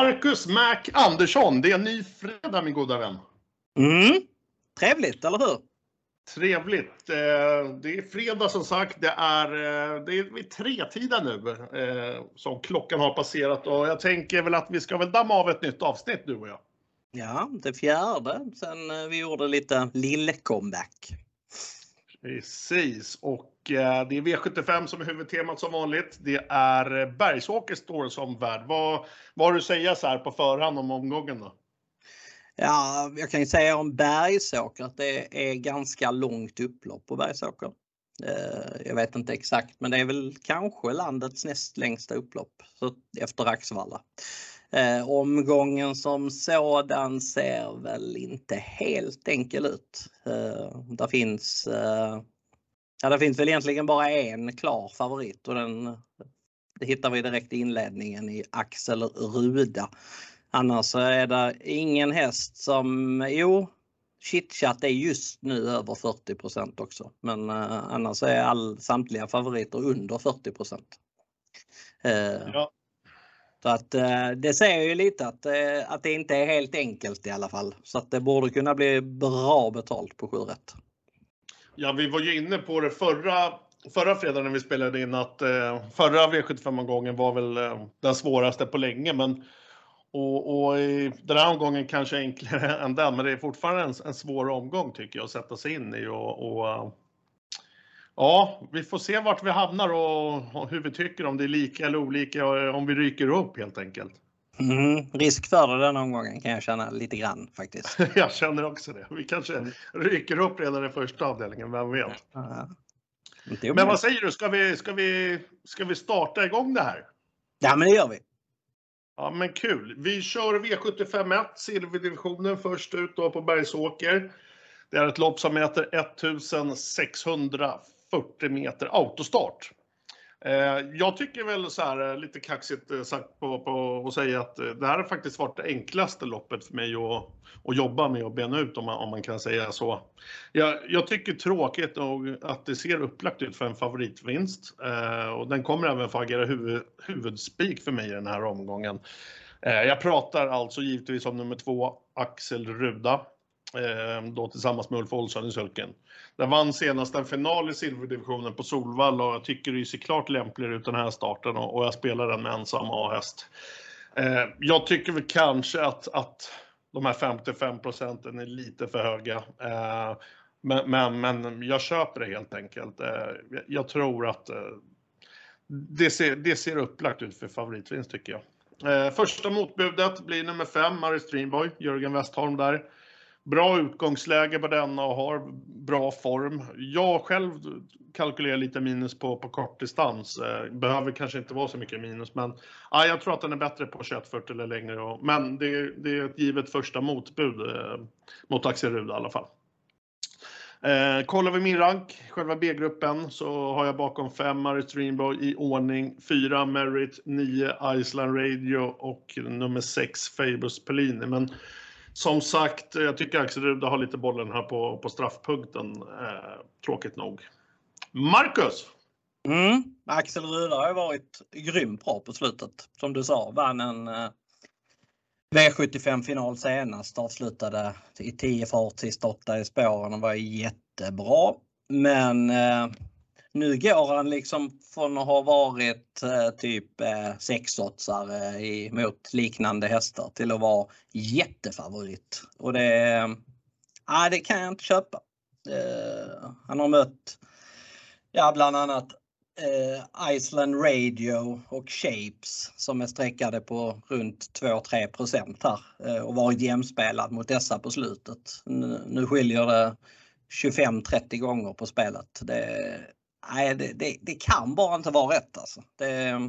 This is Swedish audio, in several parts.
Marcus Mac Andersson, det är en ny fredag min goda vän. Mm. Trevligt, eller hur? Trevligt. Eh, det är fredag som sagt. Det är, eh, det är vid tretida nu eh, som klockan har passerat och jag tänker väl att vi ska väl damma av ett nytt avsnitt du och jag. Ja, det fjärde sen vi gjorde lite lill-comeback. Precis och Eh, det är V75 som är huvudtemat som vanligt. Det är eh, Bergsåker står som värd. Vad, vad har du att säga så här på förhand om omgången då? Ja, jag kan ju säga om Bergsåker att det är ganska långt upplopp på Bergsåker. Eh, jag vet inte exakt, men det är väl kanske landets näst längsta upplopp efter Axevalla. Omgången som sådan ser väl inte helt enkel ut. Där finns Ja, det finns väl egentligen bara en klar favorit och den det hittar vi direkt i inledningen i Axel Ruda. Annars är det ingen häst som, jo, Chitchat är just nu över 40% också. Men eh, annars är all, samtliga favoriter under 40 eh, ja. Så att eh, det säger ju lite att, att det inte är helt enkelt i alla fall. Så att det borde kunna bli bra betalt på 7 rätt. Ja, vi var ju inne på det förra, förra fredagen när vi spelade in att eh, förra V75-omgången var väl eh, den svåraste på länge. Men, och, och i den här omgången kanske enklare än den, men det är fortfarande en, en svår omgång tycker jag att sätta sig in i. Och, och eh, ja, vi får se vart vi hamnar och, och, hur vi tycker, om det är lika eller olika, eh, om vi ryker upp helt enkelt. Mm, risk för det den omgången kan jag känna lite grann faktiskt. jag känner också det. Vi kanske rycker upp redan i första avdelningen, vem vet? Ja. Men vad säger du, ska vi, ska, vi, ska vi starta igång det här? Ja, men det gör vi. Ja, men kul. Vi kör V751, silverdivisionen först ut då på Bergsåker. Det är ett lopp som mäter 1640 meter autostart. Eh, jag tycker väl så här eh, lite kaxigt eh, sagt på, på att säga att det här har faktiskt varit det enklaste loppet för mig att, att jobba med och bena ut om man, om man kan säga så. Jag, jag tycker tråkigt nog att det ser upplagt ut för en favoritvinst och den kommer även få agera huvud, huvudspik för mig i den här omgången. Jag pratar alltså givetvis om nummer två, Axel Ruda. Ehm, då tillsammans med Ulf Olsson i sulken. Den vann senast en final i silverdivisionen på Solvalla och jag tycker det ser klart lämpligare ut den här starten och jag spelar den med ensam A-häst. Ehm, jag tycker väl kanske att, att de här 55 procenten är lite för höga. Ehm, men, men, men jag köper det helt enkelt. Jag tror att eh, det ser, det ser upplagt ut för favoritvinst tycker jag. Första motbudet blir nummer 5, Mary Streamboy, Jörgen Westholm där bra utgångsläge på denna och har bra form. Jag själv kalkylerar lite minus på, på kortdistans. Eh, behöver kanske inte vara så mycket minus, men ja, jag tror att den är bättre på 2140 eller längre. Och, men det, det, är ett givet första motbud eh, mot Axel i alla fall. Eh, kollar vi min rank, själva B-gruppen, så har jag bakom 5 Marit Streamboy i ordning, 4 Merit, 9 Iceland Radio och nummer 6 Fabus Pellini. Men som sagt, jag tycker Axel Ruda har lite bollen här på, på straffpunkten. Eh, tråkigt nog. Marcus! Mm, Axel Ruda har ju varit grymt bra på slutet. Som du sa, vann en eh, V75-final senast. Avslutade i 10 fart, sista 8 i spåren och var jättebra. Men eh, nu går han liksom från att ha varit eh, typ eh, sexoddsare mot liknande hästar till att vara jättefavorit. Och det, eh, ah, det kan jag inte köpa. Eh, han har mött ja, bland annat eh, Iceland Radio och Shapes som är sträckade på runt 2-3 här eh, och varit jämspelad mot dessa på slutet. Nu, nu skiljer det 25-30 gånger på spelet. Det, nej, det, det, det, kan bara inte vara rätt alltså. Det,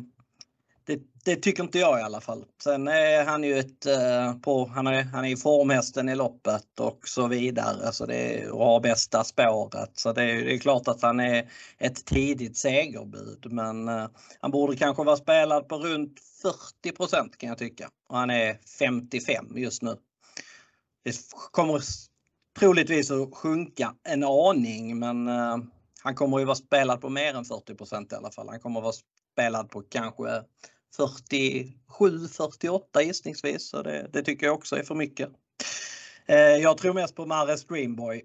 det, det, tycker inte jag i alla fall. Sen är han ju ett, eh, på, han är, han är formhästen i loppet och så vidare. Så det har bästa spåret. Så det är, det är klart att han är ett tidigt segerbud. Men eh, han borde kanske vara spelad på runt 40% kan jag tycka. Och han är 55 just nu. Det kommer troligtvis att sjunka en aning men eh, han kommer ju vara spelad på mer än 40% i alla fall. Han kommer vara spelad på kanske 47-48 gissningsvis. Så det, det, tycker jag också är för mycket. Eh, jag tror mest på Mares Dreamboy.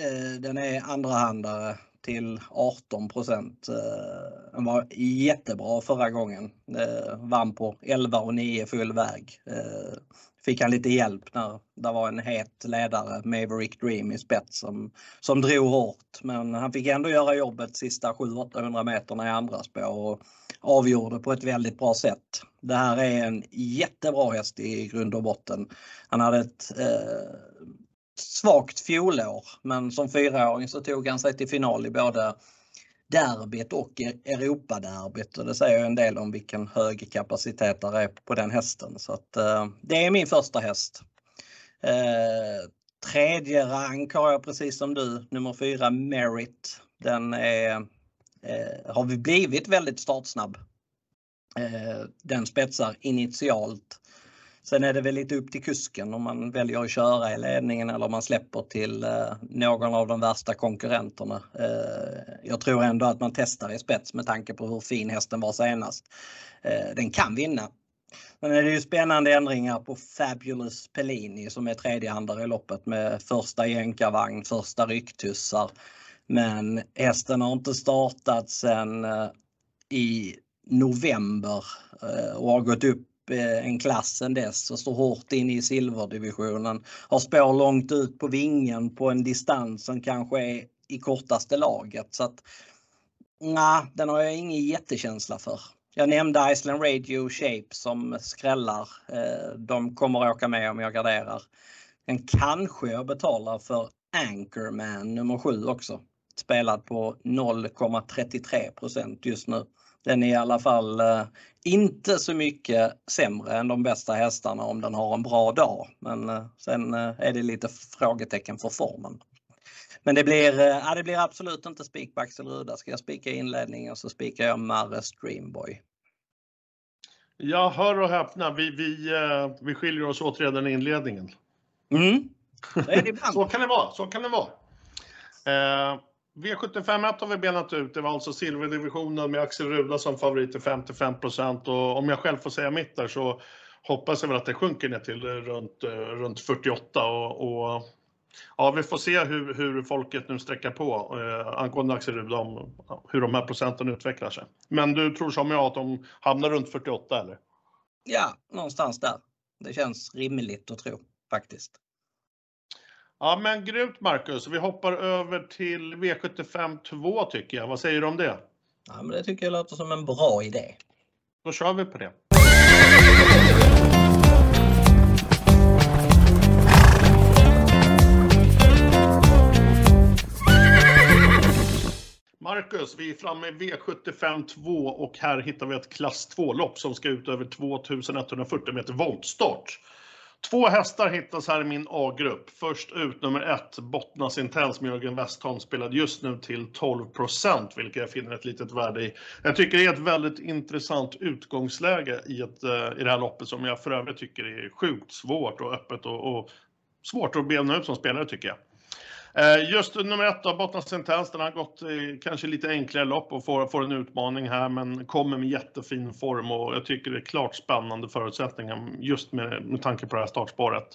Eh, den är andrahandare till 18 procent. Eh, den var jättebra förra gången. Eh, vann på 11 och 9 full väg. Eh, Fick han lite hjälp när det var en het ledare, Maverick Dream i spets som, som drog hårt. Men han fick ändå göra jobbet sista 700-800 meterna i andra spår och avgjorde på ett väldigt bra sätt. Det här är en jättebra häst i grund och botten. Han hade ett eh, svagt fjolår men som fyraåring så tog han sig till final i både derbyt och e- Europaderbyt och det säger en del om vilken hög kapacitet det är på den hästen. Så att, eh, det är min första häst. Eh, tredje rank har jag precis som du, nummer fyra Merit. Den är, eh, har vi blivit väldigt startsnabb. Eh, den spetsar initialt Sen är det väl lite upp till kusken om man väljer att köra i ledningen eller om man släpper till eh, någon av de värsta konkurrenterna. Eh, jag tror ändå att man testar i spets med tanke på hur fin hästen var senast. Eh, den kan vinna. Men det är ju spännande ändringar på Fabulous Pellini som är tredjehandare i loppet med första jänkarvagn, första rycktussar. Men hästen har inte startat sedan i november och har gått upp Eh, en klass sen dess och står hårt in i silverdivisionen. Har spår långt ut på vingen på en distans som kanske är i kortaste laget. Så att, nah, den har jag ingen jättekänsla för. Jag nämnde Iceland Radio Shape som skrällar. Eh, de kommer att åka med om jag garderar. Den kanske jag betalar för Anchorman nummer 7 också. Spelad på 0,33% just nu. Den är i alla fall eh, inte så mycket sämre än de bästa hästarna om den har en bra dag. Men eh, sen eh, är det lite frågetecken för formen. Men det blir, ja, det blir absolut inte spik på Axel Ruda. Ska jag spika inledningen så spikar jag Marre Streamboy. Jag hör och häpna, vi, vi, vi skiljer oss åt redan i inledningen. Mm. så kan det vara, så kan det vara. Eh, V75 har vi benat ut. Det var alltså silverdivisionen med Axel Ruda som favorit till 55 och om jag själv får säga mitt där så hoppas jag väl att det sjunker ner till runt, eh, runt 48 och, och ja, vi får se hur, hur folket nu sträcker på eh, angående Axel Ruda om hur de här procenten utvecklar sig. Men du tror som jag att de hamnar runt 48 eller? Ja, någonstans där. Det känns rimligt att tro faktiskt. Ja men grymt Marcus. Vi hoppar över till V75 2 tycker jag. Vad säger du om det? Ja men det tycker jag låter som en bra idé. Då kör vi på det. Marcus, vi är framme i V75 2 och här hittar vi ett klass 2-lopp som ska ut över 2140 meter voltstart. Två hästar hittas här i min A-grupp. Först ut nummer ett, Bottnas Intens med Jörgen Westholm, spelad just nu till 12 procent, vilket jag finner ett litet värde i. Jag tycker det är ett väldigt intressant utgångsläge i, ett, eh, i det här loppet som jag för övrigt tycker är sjukt svårt och öppet och, och svårt att bena ut som spelare tycker jag. Eh, just nummer ett då, Bottnas Sentens, den har gått kanske lite enklare lopp och får, får en utmaning här men kommer med jättefin form och jag tycker det är klart spännande förutsättningar just med, med tanke på det här startspåret.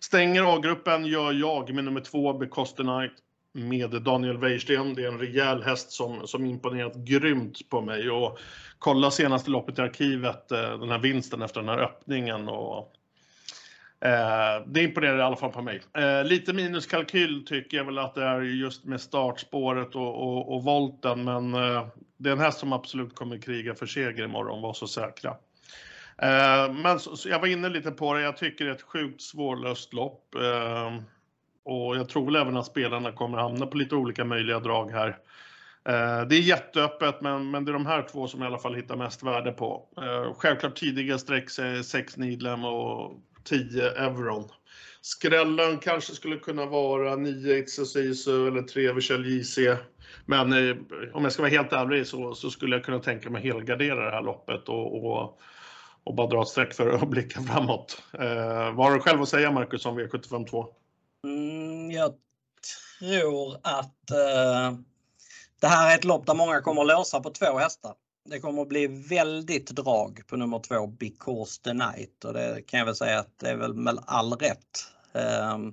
Stänger A-gruppen gör jag med nummer två, Becoster Night med Daniel Weirsten. Det är en rejäl häst som, som imponerat grymt på mig och kolla senaste loppet i arkivet, eh, den här vinsten efter den här öppningen och Eh, det imponerar i alla fall på mig. Eh, lite minuskalkyl tycker jag väl att det är just med startspåret och, och, och volten, men eh, det är en häst som absolut kommer kriga för seger imorgon, var så säkra. Eh, men så, så jag var inne lite på det, jag tycker det är ett sjukt svårlöst lopp. Eh, och jag tror väl även att spelarna kommer hamna på lite olika möjliga drag här. Eh, det är jätteöppet, men, men det är de här två som jag i alla fall hittar mest värde på. Eh, självklart tidiga streck, 6 Needlem och 10 euron. Skrällen kanske skulle kunna vara 9 Itsusisu eller 3 Vichel JC. Men eh, om jag ska vara helt ärlig så, så, skulle jag kunna tänka mig helgardera det här loppet och, och, och bara dra ett streck för att blicka framåt. Eh, vad har du själv att säga Marcus om V752? Mm, jag tror att eh, det här är ett lopp där många kommer att låsa på två hästar det kommer att bli väldigt drag på nummer två Because the Night och det kan jag väl säga att det är väl med all rätt. Ehm,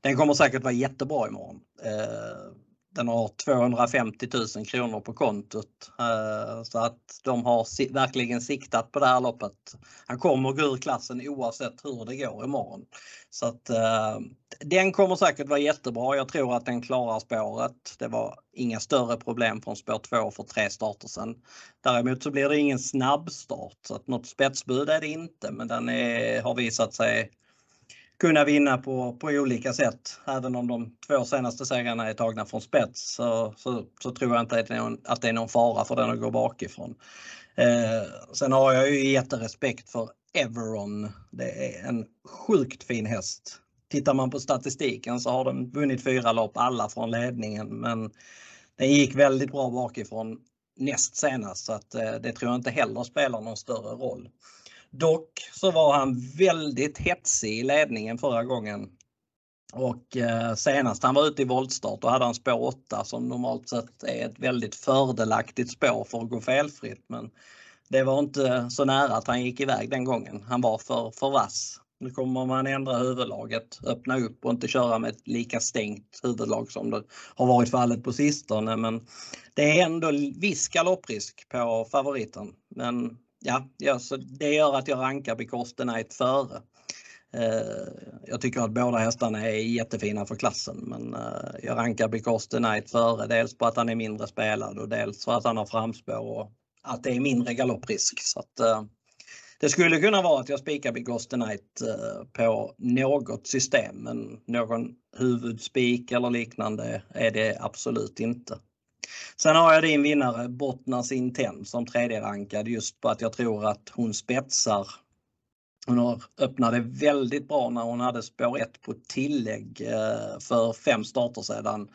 den kommer säkert vara jättebra imorgon. Ehm, den har 250 000 kronor på kontot. Eh, så att de har verkligen siktat på det här loppet. Han kommer gå ur klassen oavsett hur det går imorgon. Så att eh, den kommer säkert vara jättebra. Jag tror att den klarar spåret. Det var inga större problem från spår 2 för tre starter sedan. Däremot så blir det ingen snabbstart så att något spetsbud är det inte men den är, har visat sig kunna vinna på, på olika sätt. Även om de två senaste segrarna är tagna från spets så, så, så tror jag inte att det, är någon, att det är någon fara för den att gå bakifrån. Eh, sen har jag ju jätterespekt för Everon. Det är en sjukt fin häst. Tittar man på statistiken så har den vunnit fyra lopp, alla från ledningen, men den gick väldigt bra bakifrån näst senast så att eh, det tror jag inte heller spelar någon större roll. Dock så var han väldigt hetsig i ledningen förra gången. Och eh, senast han var ute i voltstart då hade han spår 8 som normalt sett är ett väldigt fördelaktigt spår för att gå felfritt. Men det var inte så nära att han gick iväg den gången. Han var för, för vass. Nu kommer man ändra huvudlaget, öppna upp och inte köra med ett lika stängt huvudlag som det har varit fallet på sistone. Men det är ändå viss galopprisk på favoriten. Men ja, ja så det gör att jag rankar Because Night före. Eh, jag tycker att båda hästarna är jättefina för klassen men eh, jag rankar Because Night före. Dels på att han är mindre spelad och dels för att han har framspår och att det är mindre galopprisk. Så att, eh, det skulle kunna vara att jag spikar Because Night på något system men någon huvudspik eller liknande är det absolut inte. Sen har jag din vinnare Bottnas Intent som tredje rankad just på att jag tror att hon spetsar. Hon öppnade väldigt bra när hon hade spår 1 på tillägg eh, för fem starter sedan.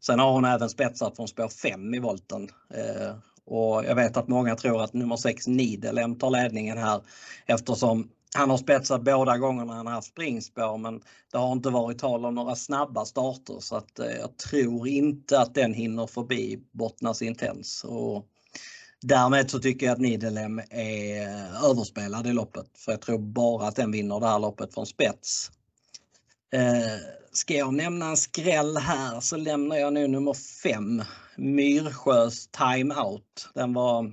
Sen har hon även spetsat från spår 5 i volten. Eh, och jag vet att många tror att nummer 6 Nidelem tar ledningen här eftersom han har spetsat båda gångerna han har haft springspår men det har inte varit tal om några snabba starter så att eh, jag tror inte att den hinner förbi Bottnas Intens. Och därmed så tycker jag att Nidelem är överspelad i loppet för jag tror bara att den vinner det här loppet från spets. Eh, ska jag nämna en skräll här så lämnar jag nu nummer 5 Myrsjös Time Out. Den var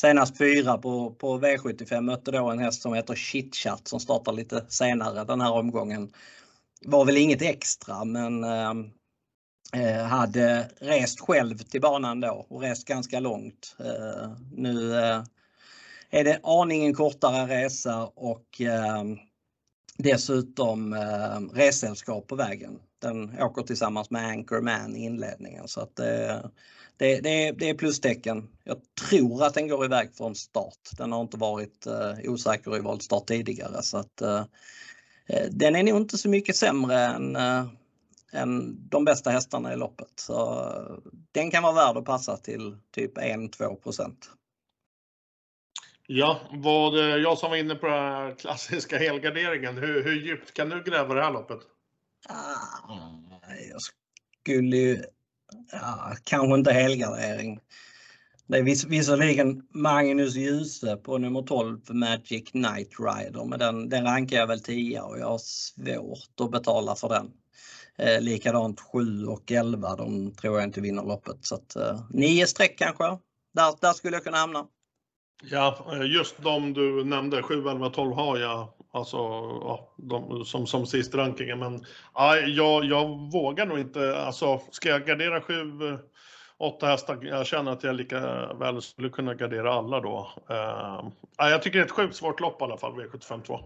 senast fyra på, på V75 mötte då en häst som heter Chitchat som startar lite senare den här omgången. Var väl inget extra men eh, eh, hade rest själv till banan då och rest ganska långt. Eh, nu eh, är det aningen kortare resa och eh, dessutom eh, ressällskap på vägen. Den åker tillsammans med Anchorman i inledningen så att eh, det, det, det är plustecken. Jag tror att den går iväg från start. Den har inte varit eh, osäker i voltstart tidigare så att eh, eh, den är nog inte så mycket sämre än, eh, än de bästa hästarna i loppet. Så, eh, den kan vara värd att passa till typ 1-2% Ja, vad, jag som var inne på den här klassiska helgarderingen, hur, hur djupt kan du gräva det här loppet? Ah, jag skulle ju ja, kanske inte helgardering. Det är viss, visserligen Magnus Djuse på nummer 12 Magic Knight Rider men den, den rankar jag väl 10 och jag har svårt att betala för den. Eh, likadant 7 och 11, de tror jag inte vinner loppet. Så att, eh, 9 streck kanske. Där, där skulle jag kunna hamna. Ja, eh, just de du nämnde, 7, 11, 12 har jag Alltså, ja, de, som, som sist rankingen. Men ja, jag, jag vågar nog inte. Alltså, ska jag gardera sju, åtta hästar? Jag känner att jag lika väl skulle kunna gardera alla då. Uh, ja, jag tycker det är ett sjukt svårt lopp i alla fall, V75 2.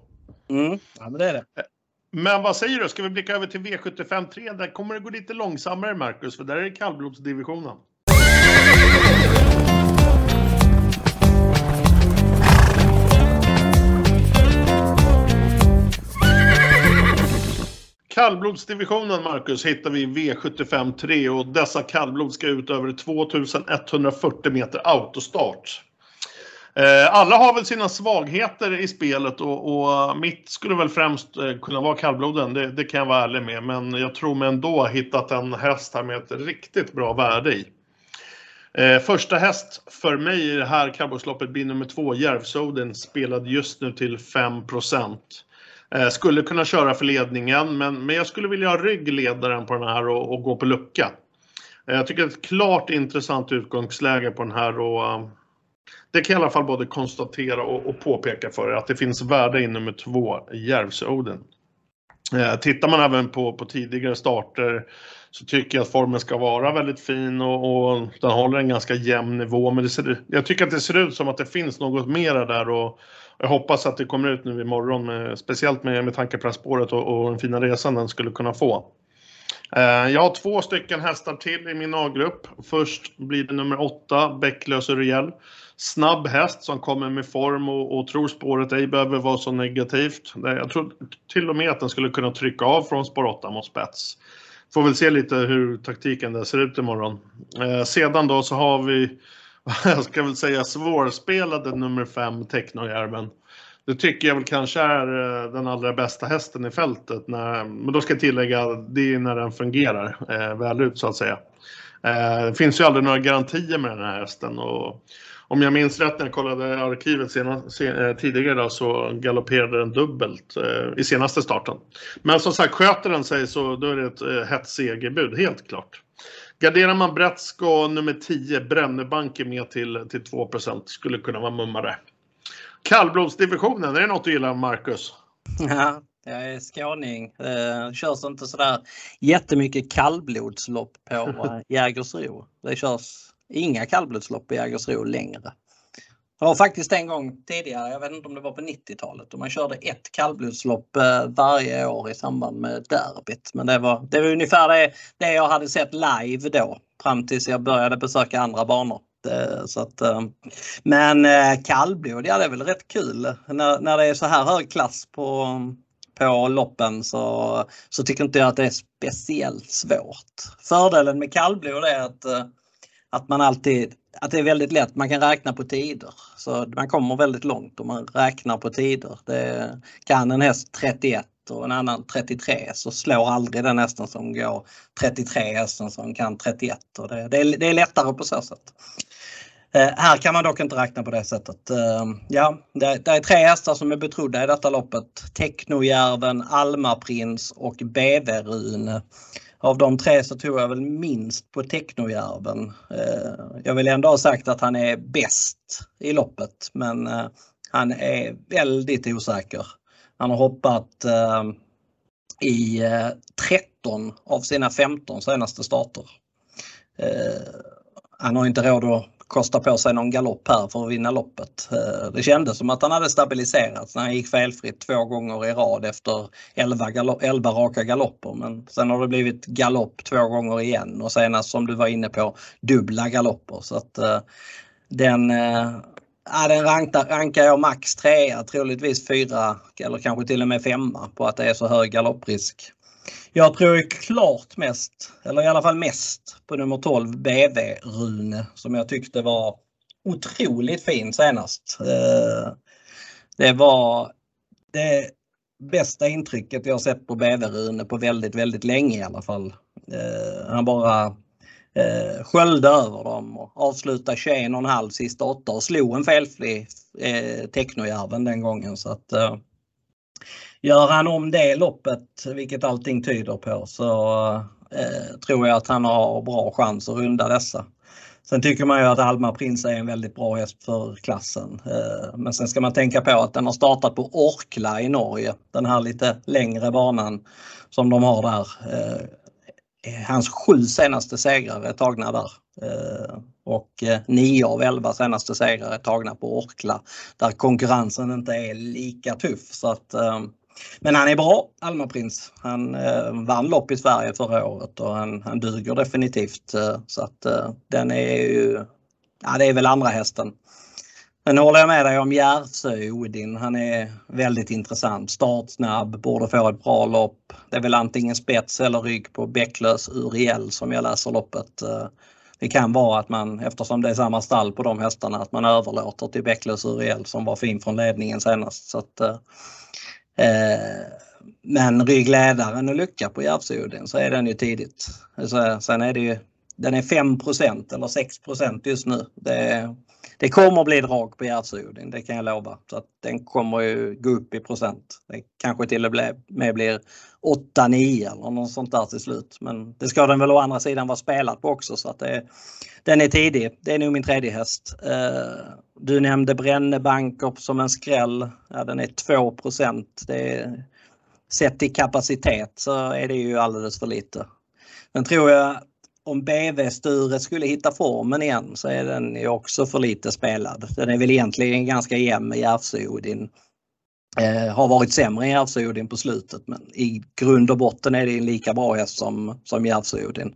Mm, ja, men det är det. Eh, men vad säger du, ska vi blicka över till V75 3? Där kommer det gå lite långsammare, Marcus, för där är det kallblodsdivisionen. Kallblodsdivisionen, Marcus, hittar vi V75 3 och dessa kallblod ska ut över 2140 meter autostart. Eh, alla har väl sina svagheter i spelet och, och mitt skulle väl främst eh, kunna vara kallbloden, det, det, kan jag vara ärlig med. Men jag tror mig ändå ha hittat en häst här med ett riktigt bra värde i. Eh, första häst för mig i det här kallblodsloppet blir nummer två, Järvsoden, spelad just nu till 5 procent. Eh, skulle kunna köra för ledningen, men, men jag skulle vilja ha ryggledaren på den här och, och gå på lucka. Eh, jag tycker det är ett klart intressant utgångsläge på den här och eh, det kan jag i alla fall både konstatera och, och påpeka för er att det finns värde i nummer två, Järvsoden. Eh, tittar man även på, på tidigare starter så tycker jag att formen ska vara väldigt fin och, och den håller en ganska jämn nivå. Men det ser, jag tycker att det ser ut som att det finns något mera där och jag hoppas att det kommer ut nu imorgon, med, speciellt med, med tanke på spåret och, och den fina resan den skulle kunna få. Eh, jag har två stycken hästar till i min A-grupp. Först blir det nummer åtta, Bäcklös Uriel. Snabb häst som kommer med form och, och tror spåret ej behöver vara så negativt. Jag tror till och med att den skulle kunna trycka av från spår 8 mot spets. Får väl se lite hur taktiken där ser ut imorgon. Eh, sedan då så har vi, jag ska väl säga svårspelade nummer 5, Technojärven. Det tycker jag väl kanske är eh, den allra bästa hästen i fältet. När, men då ska jag tillägga, det är när den fungerar eh, väl ut så att säga. Eh, det finns ju aldrig några garantier med den här hästen. Och om jag minns rätt när jag kollade arkivet senast, sen, eh, tidigare då, så galopperade den dubbelt eh, i senaste starten. Men som sagt, sköter den sig så då är det ett eh, hett segerbud, helt klart. Garderar man brett ska nummer 10, Brännebanke, med till, till 2% skulle kunna vara mummare. Kallblodsdivisionen, är det något du gillar Marcus? Ja, jag är skåning. Det körs inte sådär jättemycket kallblodslopp på eh, Jägersro. Det körs inga kallblodslopp på Jägersro längre. Det var faktiskt en gång tidigare, jag vet inte om det var på 90-talet, då man körde ett kallblodslopp eh, varje år i samband med derbyt. Men det var, det var ungefär det, det jag hade sett live då, fram tills jag började besöka andra banor. Eh, så att, eh, men kallblod, ja det är väl rätt kul när, när det är så här hög klass på, på loppen så, så tycker inte jag att det är speciellt svårt. Fördelen med kallblod är att att man alltid, att det är väldigt lätt, man kan räkna på tider. Så man kommer väldigt långt om man räknar på tider. Det kan en häst 31 och en annan 33 så slår aldrig den hästen som går 33 hästen som kan 31. Och det, det, är, det är lättare på så sätt. Eh, här kan man dock inte räkna på det sättet. Eh, ja, det, det, är tre hästar som är betrodda i detta loppet. Technojärven, Almaprins och BV-Rune. Av de tre så tror jag väl minst på Technojärven. Eh, jag vill ändå ha sagt att han är bäst i loppet men eh, han är väldigt osäker. Han har hoppat eh, i 13 av sina 15 senaste starter. Han har inte råd att kosta på sig någon galopp här för att vinna loppet. Eh, det kändes som att han hade stabiliserats när han gick felfritt två gånger i rad efter 11, galopp, 11 raka galopper. Men sen har det blivit galopp två gånger igen och senast som du var inne på dubbla galopper. Så att eh, den, eh, ja, den rankar, rankar jag max trea, troligtvis fyra eller kanske till och med femma på att det är så hög galopprisk. Jag tror klart mest, eller i alla fall mest, på nummer 12 BV Rune som jag tyckte var otroligt fin senast. Eh, det var det bästa intrycket jag sett på BV Rune på väldigt, väldigt länge i alla fall. Eh, han bara eh, sköljde över dem och avslutade 21,5 sista åtta och slog en felfri eh, Technojärven den gången. Så att, eh, Gör han om det loppet, vilket allting tyder på, så eh, tror jag att han har bra chans att runda dessa. Sen tycker man ju att Alma Prins är en väldigt bra häst för klassen. Eh, men sen ska man tänka på att den har startat på Orkla i Norge, den här lite längre banan som de har där. Eh, eh hans sju senaste segrar är tagna där. Eh, och eh, nio av elva senaste segrar är tagna på Orkla där konkurrensen inte är lika tuff. Så att, men han är bra, Almaprins. Han eh, vann lopp i Sverige förra året och han, han duger definitivt. Eh, så att eh, den är ju, ja det är väl andra hästen. Sen håller jag med dig om Järvsö Odin. Han är väldigt intressant. Startsnabb, borde få ett bra lopp. Det är väl antingen spets eller rygg på Bäcklös Uriel som jag läser loppet. Eh, det kan vara att man, eftersom det är samma stall på de hästarna, att man överlåter till Bäcklös Uriel som var fin från ledningen senast. Så att, eh, Eh, men ryggledaren och lucka på Järvsodin så är den ju tidigt. Så, sen är det ju den är 5% eller 6% just nu. Det, det kommer att bli drag på Gärdsodin, det kan jag lova. Så att den kommer ju gå upp i procent. Det kanske till och med blir 8-9 eller något sånt där till slut. Men det ska den väl å andra sidan vara spelad på också så att det, den är tidig. Det är nog min tredje häst. Eh, du nämnde Brännebanker som en skräll. Ja, den är 2 det är, Sett i kapacitet så är det ju alldeles för lite. Men tror jag om BV Sture skulle hitta formen igen så är den ju också för lite spelad. Den är väl egentligen ganska jämn med Järvsö-Odin. Eh, har varit sämre än Järvsö-Odin på slutet men i grund och botten är det en lika bra häst som, som Järvsö-Odin.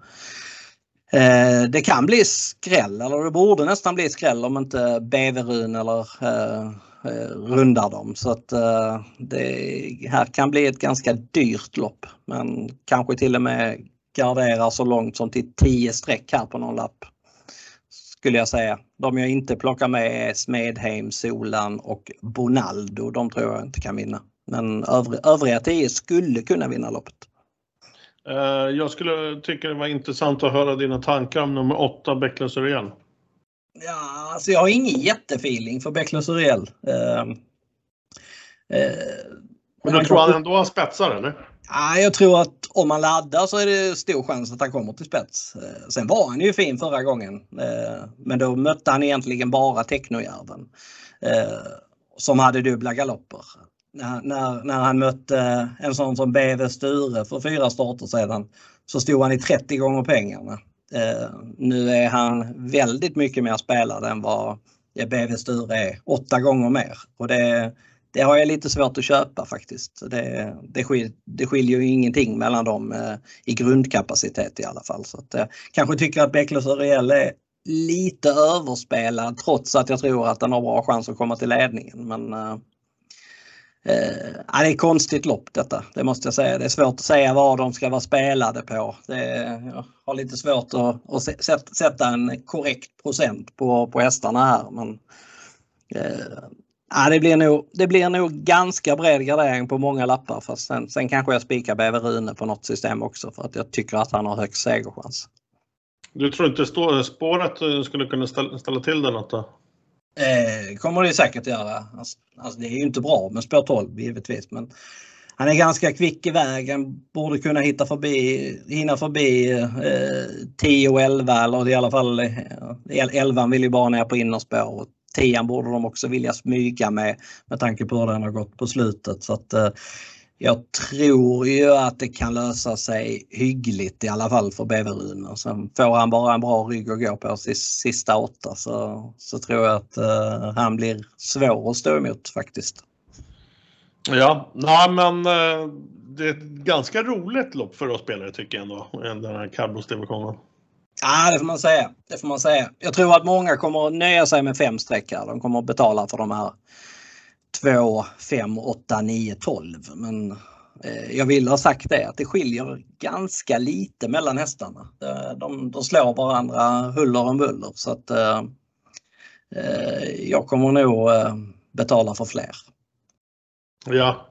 Eh, det kan bli skräll, eller det borde nästan bli skräll om inte Beverun eller eh, eh, rundar dem. Så att eh, det här kan bli ett ganska dyrt lopp men kanske till och med garderar så långt som till 10 streck här på någon lapp. Skulle jag säga. De jag inte plockar med är Smedheim, Solan och Bonaldo. De tror jag inte kan vinna. Men övriga 10 skulle kunna vinna loppet. Eh, jag skulle tycka det var intressant att höra dina tankar om nummer 8, Bäcklös Uriel. Ja, alltså jag har ingen jättefeeling för Bäcklös Uriel. Uh, uh, Men du tror han ändå han spetsar eller? Jag tror att om man laddar så är det stor chans att han kommer till spets. Eh, sen var han ju fin förra gången. Eh, men då mötte han egentligen bara Technojärven. Eh, som hade dubbla galopper. När, när, när han mötte en sån som BV Sture för fyra starter sedan så stod han i 30 gånger pengarna. Nu är han väldigt mycket mer spelad än vad BV Sture är, åtta gånger mer. Och det, det har jag lite svårt att köpa faktiskt. Det, det, skil, det skiljer ju ingenting mellan dem eh, i grundkapacitet i alla fall. Så att, eh, kanske tycker att Bäcklös Uriel är lite överspelad trots att jag tror att den har bra chans att komma till ledningen. Men eh, eh det är ett konstigt lopp detta, det måste jag säga. Det är svårt att säga vad de ska vara spelade på. Det, jag har lite svårt att, att sätta en korrekt procent på, på hästarna här. Men, eh, Ja, det, blir nog, det blir nog ganska bred gardering på många lappar. Fast sen, sen kanske jag spikar Bäver Rune på något system också för att jag tycker att han har högst segerchans. Du tror inte spåret skulle kunna ställa, ställa till det något då? Eh, kommer det säkert göra. Alltså, alltså, det är ju inte bra med spår 12 givetvis men han är ganska kvick i vägen, borde kunna hitta förbi, hinna förbi eh, 10 och 11 eller i alla fall eh, 11 vill ju bara ner på innerspår tian borde de också vilja smyga med med tanke på hur den har gått på slutet. Så att, eh, jag tror ju att det kan lösa sig hyggligt i alla fall för Beverun. Sen får han bara en bra rygg att gå på sista åtta så, så tror jag att eh, han blir svår att stå emot faktiskt. Ja, nej men eh, det är ett ganska roligt lopp för oss spelare tycker jag ändå, den här kallblodsdivisionen. Ja, det får man säga. Det får man säga. Jag tror att många kommer att nöja sig med fem streck här. De kommer att betala för de här 2, 5, 8, 9, 12. Men eh, jag vill ha sagt det att det skiljer ganska lite mellan hästarna. De, de slår varandra huller om buller så att eh, eh, jag kommer nog eh, betala för fler. Ja,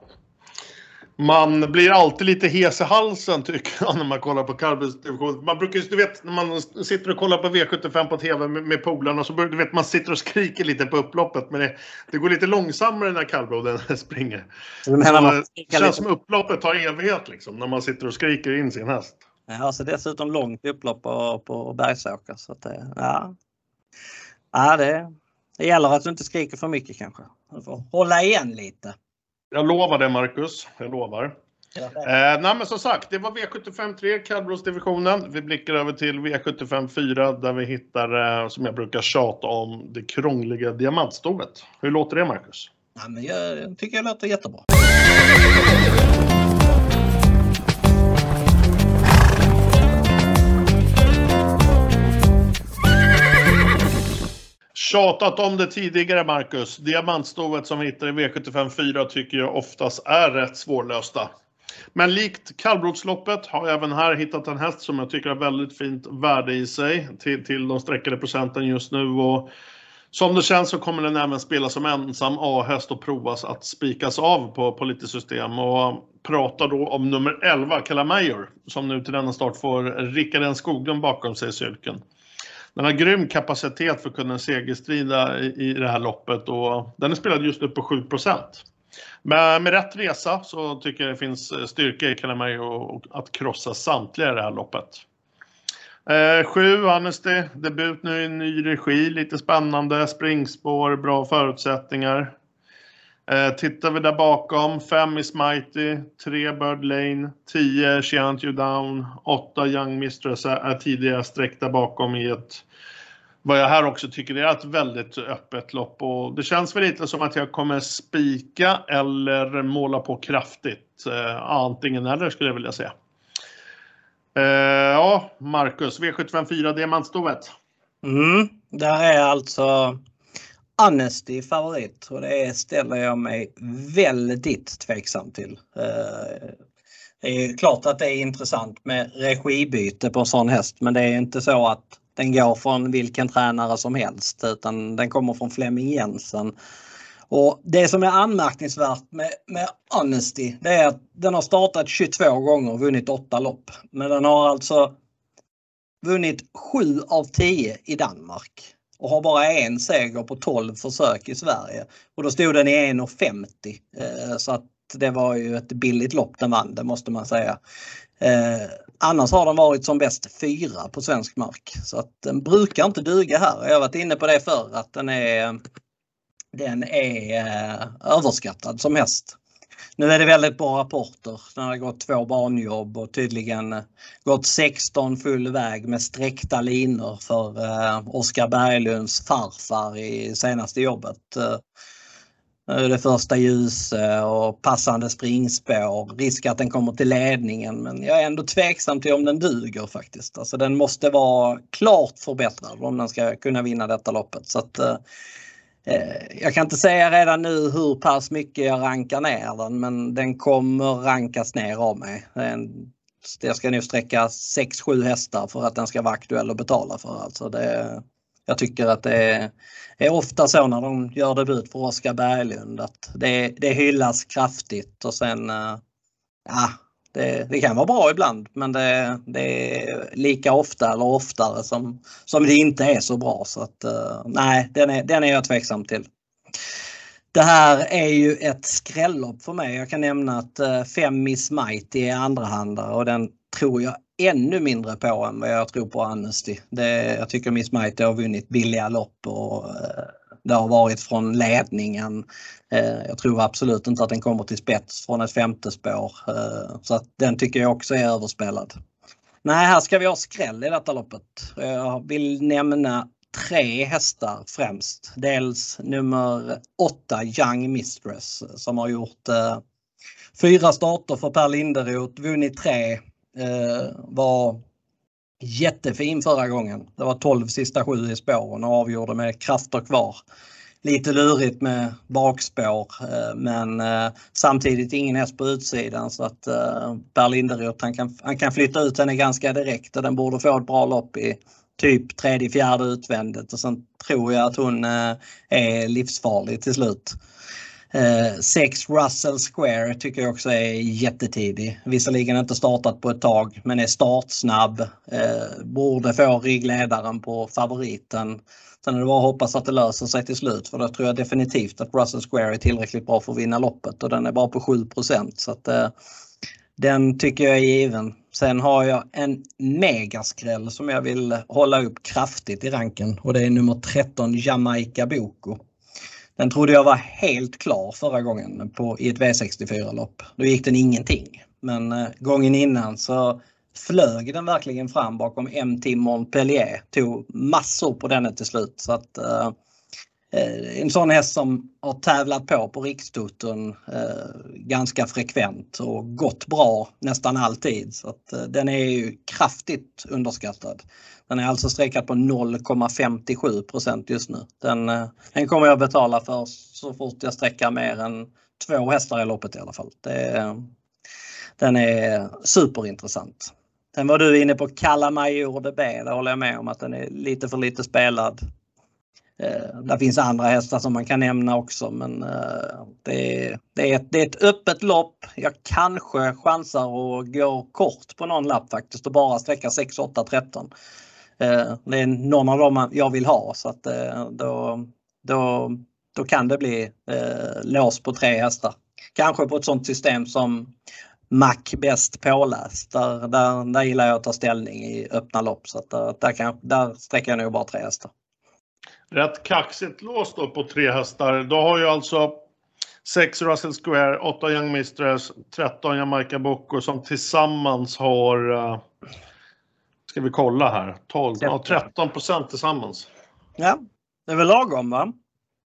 man blir alltid lite hes i halsen tycker jag när man kollar på kallblodsdivision. Man brukar du vet när man sitter och kollar på V75 på TV med, med polarna så du vet man sitter och skriker lite på upploppet men det, det går lite långsammare när kallbloden springer. Det känns lite... som upploppet tar evighet liksom när man sitter och skriker in sin häst. Ja, alltså dessutom långt upplopp på, på Bergsåker så att det, ja. Ja, det, det gäller att du inte skriker för mycket kanske. Du får hålla igen lite. Jag lovar det Marcus, jag lovar. Eh, nej men som sagt, det var V75 3, kallblodsdivisionen. Vi blickar över till V75 4 där vi hittar, eh, som jag brukar tjata om, det krångliga diamantstovet. Hur låter det Marcus? Ja, men jag tycker det låter jättebra. Tjatat om det tidigare, Marcus. Diamantstovet som vi hittar i V75 4 tycker jag oftast är rätt svårlösta. Men likt kallblodsloppet har jag även här hittat en häst som jag tycker har väldigt fint värde i sig till, till de sträckade procenten just nu. Och Som det känns så kommer den även spelas som ensam A-häst och provas att spikas av på, på lite system. Och pratar då om nummer 11, Kalamayor, som nu till denna start får Rickard N Skoglund bakom sig i cirkeln. Den har grym kapacitet för att kunna segerstrida i, i det här loppet och den är spelad just nu på 7% med, med rätt resa så tycker jag det finns styrka i Kalamayor att krossa samtliga i det här loppet. Eh, sju, Amnesty, debut nu i ny regi, lite spännande, springspår, bra förutsättningar. Eh, tittar vi där bakom, 5 is Mighty, 3 Bird Lane, 10 Shan't You Down, 8 Young Mistress är tidigare streck där bakom i ett vad jag här också tycker är ett väldigt öppet lopp och det känns väl lite som att jag kommer spika eller måla på kraftigt. Eh, antingen eller skulle jag vilja säga. Eh, ja, Marcus, V754 Diamantstovet. Mm, där är alltså Honesty favorit och det ställer jag mig väldigt tveksam till. Eh, det är klart att det är intressant med regibyte på en sån häst men det är inte så att den går från vilken tränare som helst utan den kommer från Flemming Jensen. Och det som är anmärkningsvärt med, med Honesty det är att den har startat 22 gånger och vunnit 8 lopp. Men den har alltså vunnit 7 av 10 i Danmark och har bara en seger på 12 försök i Sverige. Och då stod den i 1,50 eh, så att det var ju ett billigt lopp den vann, det måste man säga. Eh, annars har den varit som bäst fyra på svensk mark. Så att den brukar inte duga här. Jag har varit inne på det förr att den är, den är eh, överskattad som häst. Nu är det väldigt bra rapporter. Den har gått två banjobb och tydligen eh, gått 16 full väg med sträckta linor för eh, Oskar Berglunds farfar i senaste jobbet. Eh, eh det första ljus och passande springspår. Risk att den kommer till ledningen men jag är ändå tveksam till om den duger faktiskt. Alltså den måste vara klart förbättrad om den ska kunna vinna detta loppet. Så att, eh, Eh, jag kan inte säga redan nu hur pass mycket jag rankar ner den men den kommer rankas ner av mig. Jag ska nu sträcka 6-7 hästar för att den ska vara aktuell att betala för. Alltså det, jag tycker att det är, ofta så när de gör debut för Oskar Berglund att det, det hyllas kraftigt och sen eh, ja, det, det, kan vara bra ibland men det, det, är lika ofta eller oftare som, som det inte är så bra. Så att, eh, nej, den är, den är jag tveksam till. Det här är ju ett skrällopp för mig. Jag kan nämna att eh, fem Miss Mighty är andrahandare och den tror jag ännu mindre på än vad jag tror på Amnesty. Det, jag tycker Miss Mighty har vunnit billiga lopp och eh, det har varit från ledningen. Eh, jag tror absolut inte att den kommer till spets från ett femte spår. Eh, så att den tycker jag också är överspelad. Nej, här ska vi ha skräll i detta loppet. Jag vill nämna tre hästar främst. Dels nummer 8 Young Mistress som har gjort eh, fyra starter för Per Linderoth, vunnit tre eh, var jättefin förra gången. Det var 12 sista sju i spåren och avgjorde med krafter kvar. Lite lurigt med bakspår eh, men eh, samtidigt ingen häst på utsidan så att eh, Per Linderoth han kan, han kan flytta ut henne ganska direkt och den borde få ett bra lopp i typ tredje, fjärde utvändigt och sen tror jag att hon är livsfarlig till slut. Eh, sex Russell Square tycker jag också är jättetidig. Visserligen inte startat på ett tag men är startsnabb. Eh, borde få ryggledaren på favoriten. Sen är det bara att hoppas att det löser sig till slut för då tror jag definitivt att Russell Square är tillräckligt bra för att vinna loppet och den är bara på 7 så att eh, den tycker jag är given. Sen har jag en megaskräll som jag vill hålla upp kraftigt i ranken och det är nummer 13 Jamaica Boko. Den trodde jag var helt klar förra gången på, i ett V64-lopp. Då gick den ingenting. Men eh, gången innan så flög den verkligen fram bakom MT Montpellier. Tog massor på den till slut. Så att, eh, eh en sån häst som har tävlat på på Rikstoten eh, ganska frekvent och gått bra nästan alltid. Så att, eh, den är ju kraftigt underskattad. Den är alltså streckad på 0,57% just nu. Den, eh, den kommer jag betala för så fort jag sträcker mer än två hästar i loppet i alla fall. Det, den är superintressant. Sen var du inne på Kalla Major DB, där håller jag med om att den är lite för lite spelad. Eh, det finns andra hästar som man kan nämna också men eh, det, är, det, är ett, det är ett öppet lopp. Jag kanske chansar och går kort på någon lapp faktiskt och bara sträcka 6, 8, 13. Eh, det är någon av dem jag vill ha så att eh, då, då, då kan det bli eh, lås på tre hästar. Kanske på ett sånt system som Mac bäst påläst. Där, där, där gillar jag att ta ställning i öppna lopp så att där, där, kan, där sträcker jag nog bara tre hästar. Rätt kaxigt lås då på tre hästar. Då har ju alltså 6 Russell Square, 8 Young Mistress, 13 Jamaica Bocco som tillsammans har, uh, ska vi kolla här, 12, ja, 13 procent tillsammans. Ja, det är väl lagom va?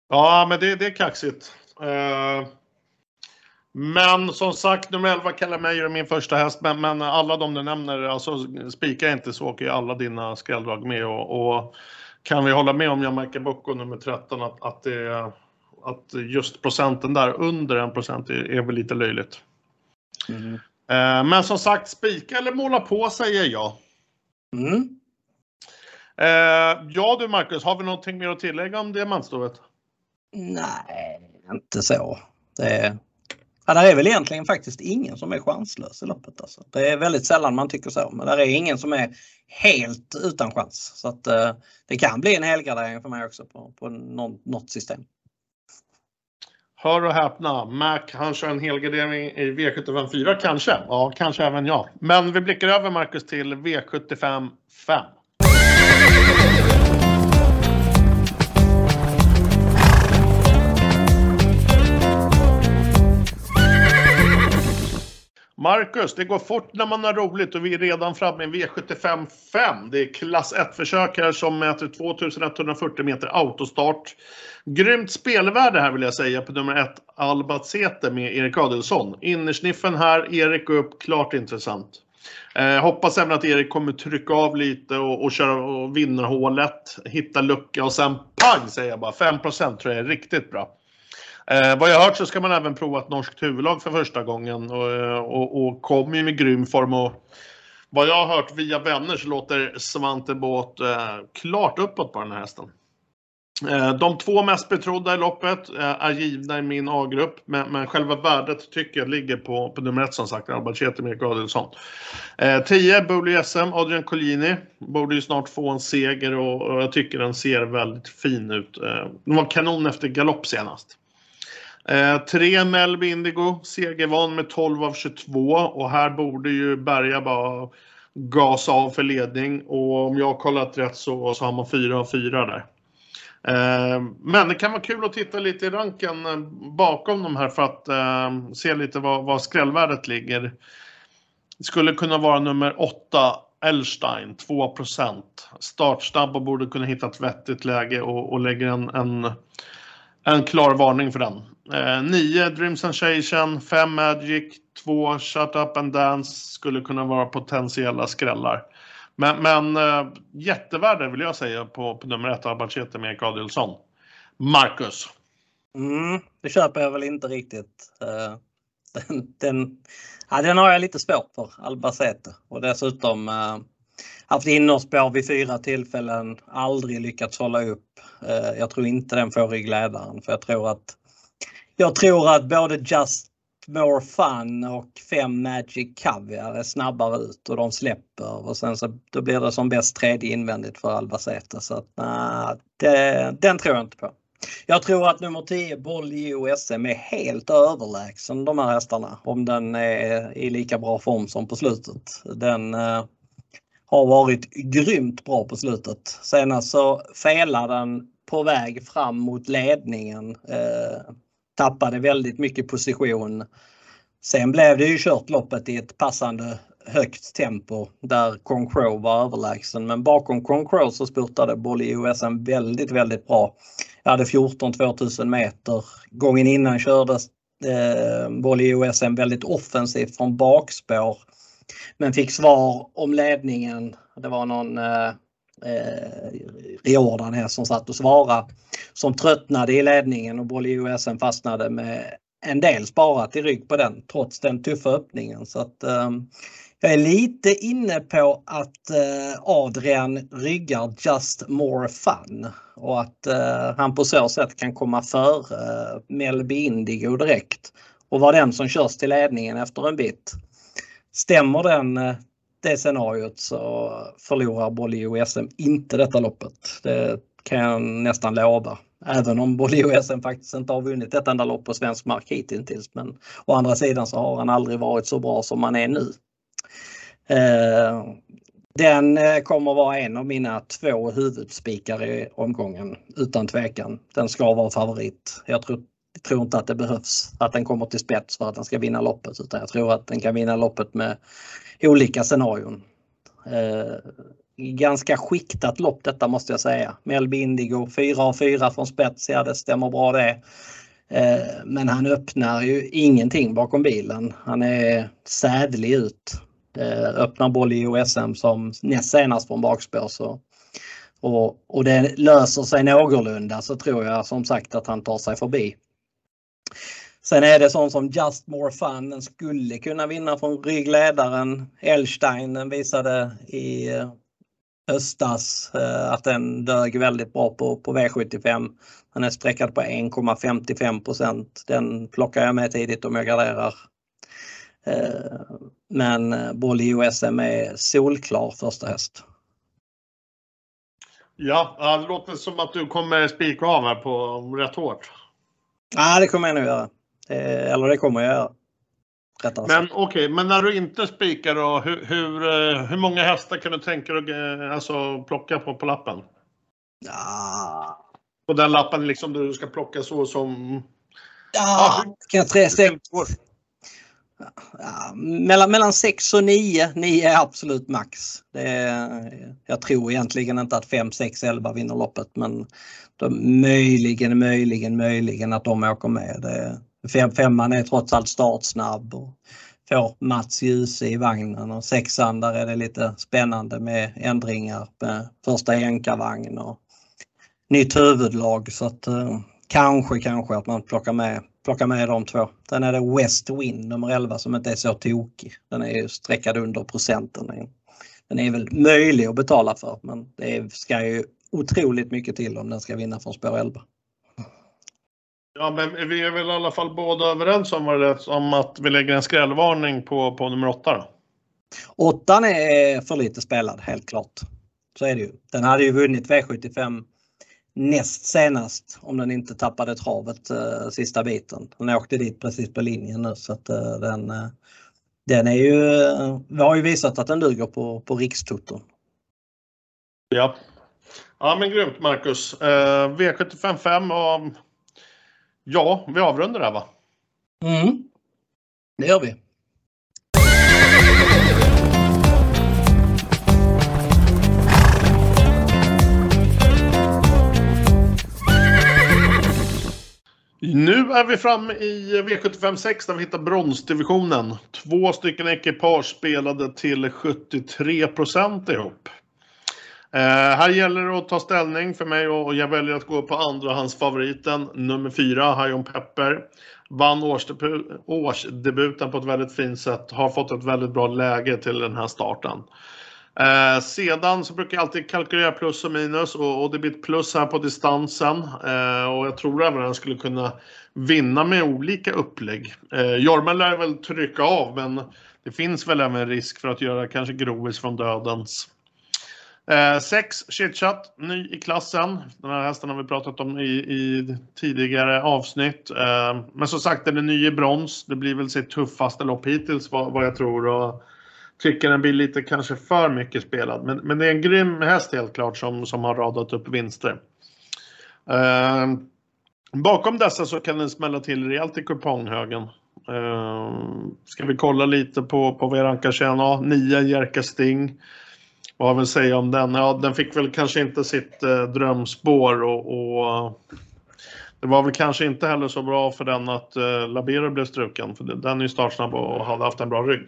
Ja, men det, det är kaxigt. Uh, men som sagt, nummer 11 Calamay är min första häst, men, men alla de du nämner, alltså spika inte så åker ju alla dina skrälldrag med och, och, kan vi hålla med om Jamaica Bocco nummer 13 att, att, det, att just procenten där under 1 procent är, är väl lite löjligt. Mm. Eh, men som sagt, spika eller måla på säger jag. Mm. Eh, ja du Marcus, har vi någonting mer att tillägga om diamantstovet? Nej, inte så. Det, Ja, det är väl egentligen faktiskt ingen som är chanslös i loppet. Alltså. Det är väldigt sällan man tycker så, men det är ingen som är helt utan chans. Så att, eh, det kan bli en helgardering för mig också på, på någon, något system. Hör och häpna, Mac han kör en helgardering i V75 kanske. Ja, kanske även jag. Men vi blickar över Marcus till V75 5. Marcus, det går fort när man har roligt och vi är redan framme i V75 5. Det är klass 1-försök här som mäter 2140 meter autostart. Grymt spelvärde här vill jag säga på nummer 1 Albacete med Erik Adelsson. Innersniffen här, Erik upp, klart intressant. Eh, hoppas även att Erik kommer trycka av lite och, och köra och vinnarhålet, hitta lucka och sen pang säger jag bara. 5% tror jag är riktigt bra. Eh, vad jag har hört så ska man även prova ett norskt huvudlag för första gången och, eh, och, och kommer ju med grym form. Och vad jag har hört via vänner så låter Svante Båt eh, klart uppåt på den här hästen. Eh, de två mest betrodda i loppet eh, är givna i min A-grupp, men, men själva värdet tycker jag ligger på, på nummer ett som sagt, Albert med Adelsson. 10 eh, Bully SM, Adrian Collini, borde ju snart få en seger och, och jag tycker den ser väldigt fin ut. Eh, den var kanon efter galopp senast. Eh, tre Melby Indigo, segervan med 12 av 22 och här borde ju Berga bara gasa av för ledning och om jag har kollat rätt så, så har man 4 av 4 där. Eh, men det kan vara kul att titta lite i ranken eh, bakom de här för att eh, se lite var, var skrällvärdet ligger. Det skulle kunna vara nummer 8 Elstein, 2 Startsnabb och borde kunna hitta ett vettigt läge och, och lägger en, en, en klar varning för den. 9 Dream Sensation, 5 Magic, 2 Shut Up and Dance skulle kunna vara potentiella skrällar. Men, men eh, jättevärde vill jag säga på, på nummer 1 Albacete med Erik Adielsson. Marcus. Mm, det köper jag väl inte riktigt. Uh, den, den, ja, den har jag lite svårt för, Albacete. Och dessutom uh, haft innerspår vid fyra tillfällen, aldrig lyckats hålla upp. Uh, jag tror inte den får ryggledaren för jag tror att jag tror att både Just More Fun och 5 Magic Caviar är snabbare ut och de släpper och sen så då blir det som bäst tredje invändigt för Albacete. Så att, nah, det, den tror jag inte på. Jag tror att nummer 10 Boll OSM är helt överlägsen de här hästarna om den är i lika bra form som på slutet. Den eh, har varit grymt bra på slutet. Senast så felade den på väg fram mot ledningen. Eh, tappade väldigt mycket position. Sen blev det ju kört loppet i ett passande högt tempo där Concrow var överlägsen. Men bakom Concrow så spurtade Bolly OSM väldigt, väldigt bra. Jag hade 14 2000 meter. Gången innan kördes eh, Bolly OSM väldigt offensivt från bakspår. Men fick svar om ledningen. Det var någon eh, eh, Riordan här som satt och svarade som tröttnade i ledningen och Bolly OSM fastnade med en del sparat i rygg på den trots den tuffa öppningen. Så att, eh, Jag är lite inne på att eh, Adrian ryggar Just More Fun och att eh, han på så sätt kan komma före eh, Melby Indigo direkt och vara den som körs till ledningen efter en bit. Stämmer den, eh, det scenariot så förlorar Bolio SM inte detta loppet. Det kan jag nästan lova. Även om Bolio SM faktiskt inte har vunnit ett enda lopp på svensk mark hittills. Men å andra sidan så har han aldrig varit så bra som han är nu. Eh, den eh, kommer vara en av mina två huvudspikar i omgången utan tvekan. Den ska vara favorit. Jag tror, tror, inte att det behövs att den kommer till spets för att den ska vinna loppet utan jag tror att den kan vinna loppet med olika scenarion. Eh, ganska skiktat lopp detta måste jag säga. Melby Indigo 4 av 4 från spets, ja det stämmer bra det. Eh, men han öppnar ju ingenting bakom bilen. Han är sädlig ut. Eh, öppnar boll i OSM som näst senast från bakspår. Så, och, och det löser sig någorlunda så tror jag som sagt att han tar sig förbi. Sen är det sånt som Just More Fun, den skulle kunna vinna från ryggledaren. Elstein den visade i eh, höstas eh, att den dög väldigt bra på, på V75. Den är sträckad på 1,55% Den plockar jag med tidigt om jag garderar. Eh, men Bolly U.S.M. Är solklar första häst. Ja, det låter som att du kommer spika av här på rätt hårt. Ja, det kommer jag nog göra. Eller det kommer jag göra. Men okej, okay, men när du inte spikar då, hur, hur, eh, hur många hästar kan du tänka dig alltså, plocka på, på lappen? Ja. På den lappen liksom du ska plocka så som... Ja, ja kan jag tre, sex, Ja, mellan, mellan 6 och 9. 9 är absolut max. Är, jag tror egentligen inte att 5, 6, 11 vinner loppet men de, möjligen, möjligen, möjligen att de åker med. Det, fem, femman är trots allt startsnabb och får Mats Djuse i vagnen och sexan där är det lite spännande med ändringar med första jänkarvagn och nytt huvudlag så att eh, kanske, kanske att man plockar med plocka med de två. Sen är det West Wind nummer 11 som inte är så tokig. Den är ju streckad under procenten. Den är väl möjlig att betala för men det ska ju otroligt mycket till om den ska vinna från spår 11. Ja, men vi är väl i alla fall båda överens om, det, om att vi lägger en skrällvarning på, på nummer 8 då? Åttan är för lite spelad, helt klart. Så är det ju. Den hade ju vunnit V75 näst senast om den inte tappade travet eh, sista biten. Den åkte dit precis på linjen nu så att eh, den, eh, den är ju, vi har ju visat att den duger på, på rikstoton. Ja. Ja men grymt Marcus. Eh, V755 och ja, vi avrundar där va? Mm. Det gör vi. Nu är vi framme i V75 6 där vi hittar bronsdivisionen. Två stycken ekipage spelade till 73 procent ihop. Eh, här gäller det att ta ställning för mig och jag väljer att gå på andrahandsfavoriten nummer 4, Hajon Pepper. Vann årsdebuten på ett väldigt fint sätt, har fått ett väldigt bra läge till den här starten. Eh, sedan så brukar jag alltid kalkylera plus och minus och, och det blir ett plus här på distansen. Eh, och jag tror även att den skulle kunna vinna med olika upplägg. Eh, Jorma lär väl trycka av men det finns väl även risk för att göra kanske grovis från dödens. 6 eh, Chitchat, ny i klassen. Den här hästen har vi pratat om i, i tidigare avsnitt. Eh, men som sagt, den är ny i brons. Det blir väl sitt tuffaste lopp hittills vad, vad jag tror. Och, tycker den blir lite kanske för mycket spelad. Men, men det är en grym häst helt klart som, som har radat upp vinster. Uh, bakom dessa så kan den smälla till rejält i kuponghögen. Uh, ska vi kolla lite på, på vad jag rankar sen? Ja, 9 Jerka Sting. Vad har vi att säga om den? Ja, den fick väl kanske inte sitt eh, drömspår och, och, det var väl kanske inte heller så bra för den att eh, Labero blev struken. För den är ju startsnabb och hade haft en bra rygg.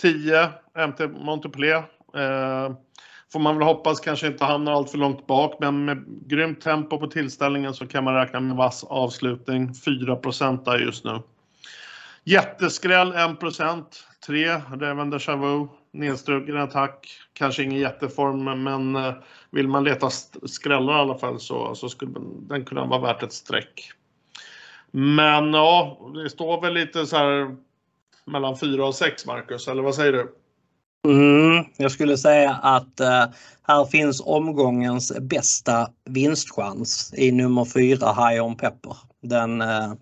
10 eh, MT Montpellier. Eh, får man väl hoppas kanske inte hamnar allt för långt bak, men med grymt tempo på tillställningen så kan man räkna med vass avslutning. 4 där just nu. Jätteskräll 1% 3 Reven Deja Vu. Nedstruken attack. Kanske ingen jätteform men eh, vill man leta skrällar i alla fall så, så skulle den kunna vara värt ett streck. Men ja, det står väl lite så här mellan 4 och 6 Marcus, eller vad säger du? Mm, jag skulle säga att eh, här finns omgångens bästa vinstchans i nummer 4 High On Pepper. Den, eh,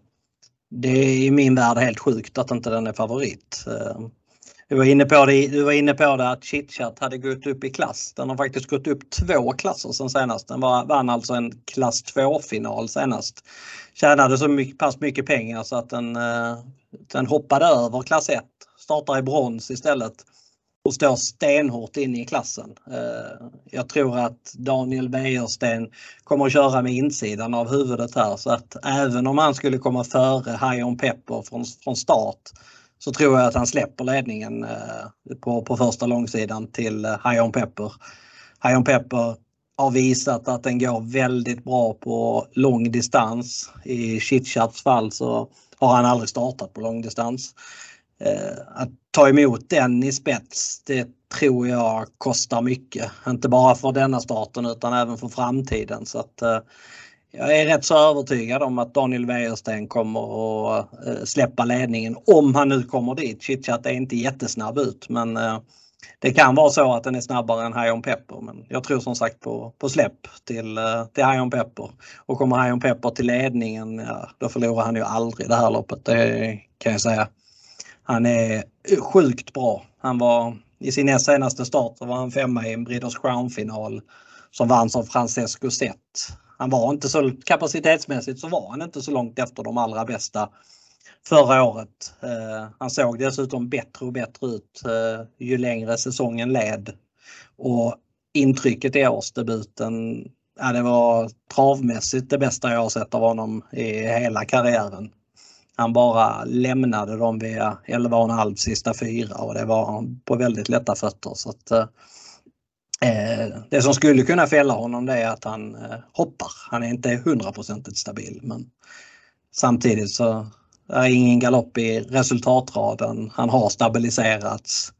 det är i min värld helt sjukt att inte den är favorit. Eh, du var inne på det, du var inne på det att chitchat hade gått upp i klass. Den har faktiskt gått upp två klasser sen senast. Den var, vann alltså en klass 2 final senast. Tjänade så mycket, pass mycket pengar så att den, eh, den hoppade över klass 1. Startar i brons istället och står stenhårt inne i klassen. Eh, jag tror att Daniel Wäjersten kommer att köra med insidan av huvudet här så att även om han skulle komma före High Pepper från, från start så tror jag att han släpper ledningen eh, på, på första långsidan till eh, Pepper. High Pepper har visat att den går väldigt bra på lång distans. I Chitchats fall så har han aldrig startat på långdistans. Eh, att ta emot den i spets, det tror jag kostar mycket. Inte bara för denna starten utan även för framtiden. Så att, eh, jag är rätt så övertygad om att Daniel Wäjersten kommer att eh, släppa ledningen om han nu kommer dit. Chitchat är inte jättesnabb ut men det kan vara så att den är snabbare än High On Pepper men jag tror som sagt på, på släpp till, eh, till High On Pepper. Och kommer High On Pepper till ledningen, ja, då förlorar han ju aldrig det här loppet, det kan jag säga. Han är sjukt bra. Han var i sin näst senaste start var han femma i en Breeders Crown-final som vanns av Francesco Zet. Han var inte så kapacitetsmässigt så var han inte så långt efter de allra bästa förra året. Eh, han såg dessutom bättre och bättre ut eh, ju längre säsongen led. Och intrycket i årsdebuten, ja, det var travmässigt det bästa jag har sett av honom i hela karriären. Han bara lämnade dem via 11,5 sista fyra och det var på väldigt lätta fötter. Så att, eh, eh, det som skulle kunna fälla honom det är att han eh, hoppar. Han är inte hundraprocentigt stabil men samtidigt så är ingen galopp i resultatraden. Han har stabiliserats.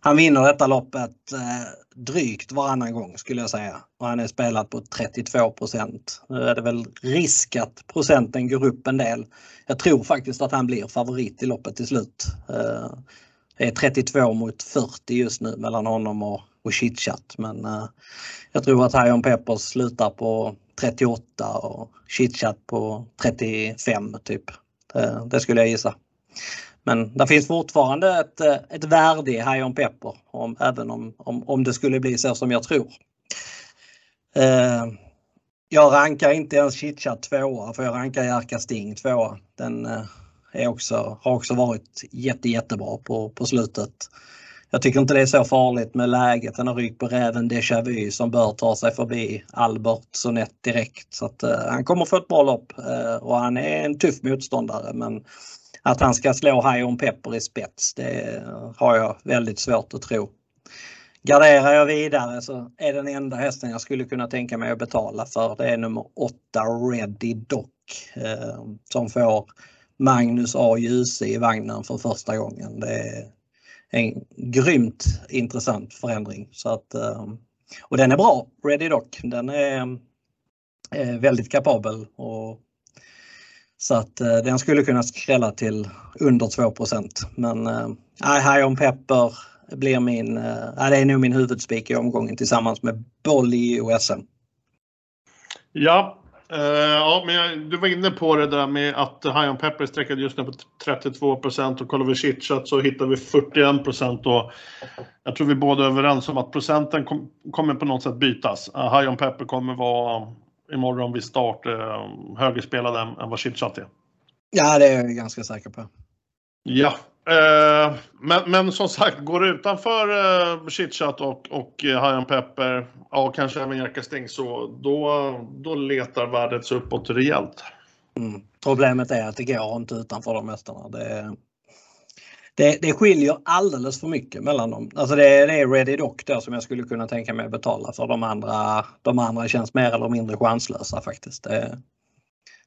Han vinner detta loppet eh, drygt varannan gång skulle jag säga. Och han är spelad på 32% Nu är det väl risk att procenten går upp en del. Jag tror faktiskt att han blir favorit i loppet till slut. Eh, det är 32 mot 40 just nu mellan honom och, och Chitchat men eh, jag tror att Hion Peppers slutar på 38 och Chitchat på 35 typ. Eh, det skulle jag gissa. Men det finns fortfarande ett, eh, ett värde i High On Pepper om, även om, om, om det skulle bli så som jag tror. Eh, jag rankar inte ens Chitchat tvåa för jag rankar Jerka Sting tvåa. Den eh, är också, har också varit jätte, jättebra på, på slutet. Jag tycker inte det är så farligt med läget. Han har ryckt på räven Deja Vu som bör ta sig förbi Albert Sonett direkt. Så att, eh, han kommer få ett bra lopp eh, och han är en tuff motståndare men att han ska slå High On Pepper i spets, det har jag väldigt svårt att tro. Garderar jag vidare så är den enda hästen jag skulle kunna tänka mig att betala för det är nummer 8 Ready Dock eh, som får Magnus A. Djuse i vagnen för första gången. Det är en grymt intressant förändring. Så att, eh, och den är bra, Ready Dock. Den är är väldigt kapabel och så att eh, den skulle kunna skrälla till under 2% Men eh, High On Pepper blir min, eh, det är nog min huvudspik i omgången tillsammans med Bolly i OSM. Ja, eh, ja men jag, du var inne på det där med att High On Pepper sträckade just nu på 32% och kollar vi chitchat så hittar vi 41 och jag tror vi båda är överens om att procenten kom, kommer på något sätt bytas. High On Pepper kommer vara imorgon vid start eh, högerspelad än, än vad Chitchat är. Ja, det är jag ganska säker på. Ja, eh, men, men som sagt, går det utanför eh, Chitchat och, och eh, Hajan Pepper, ja kanske även Jerka Sting, så då, då letar värdet sig uppåt rejält. Mm. Problemet är att det går inte utanför de mästarna. Det, det, det skiljer alldeles för mycket mellan dem. Alltså det, det är Ready Doc där som jag skulle kunna tänka mig att betala för. De andra, de andra känns mer eller mindre chanslösa faktiskt. Det,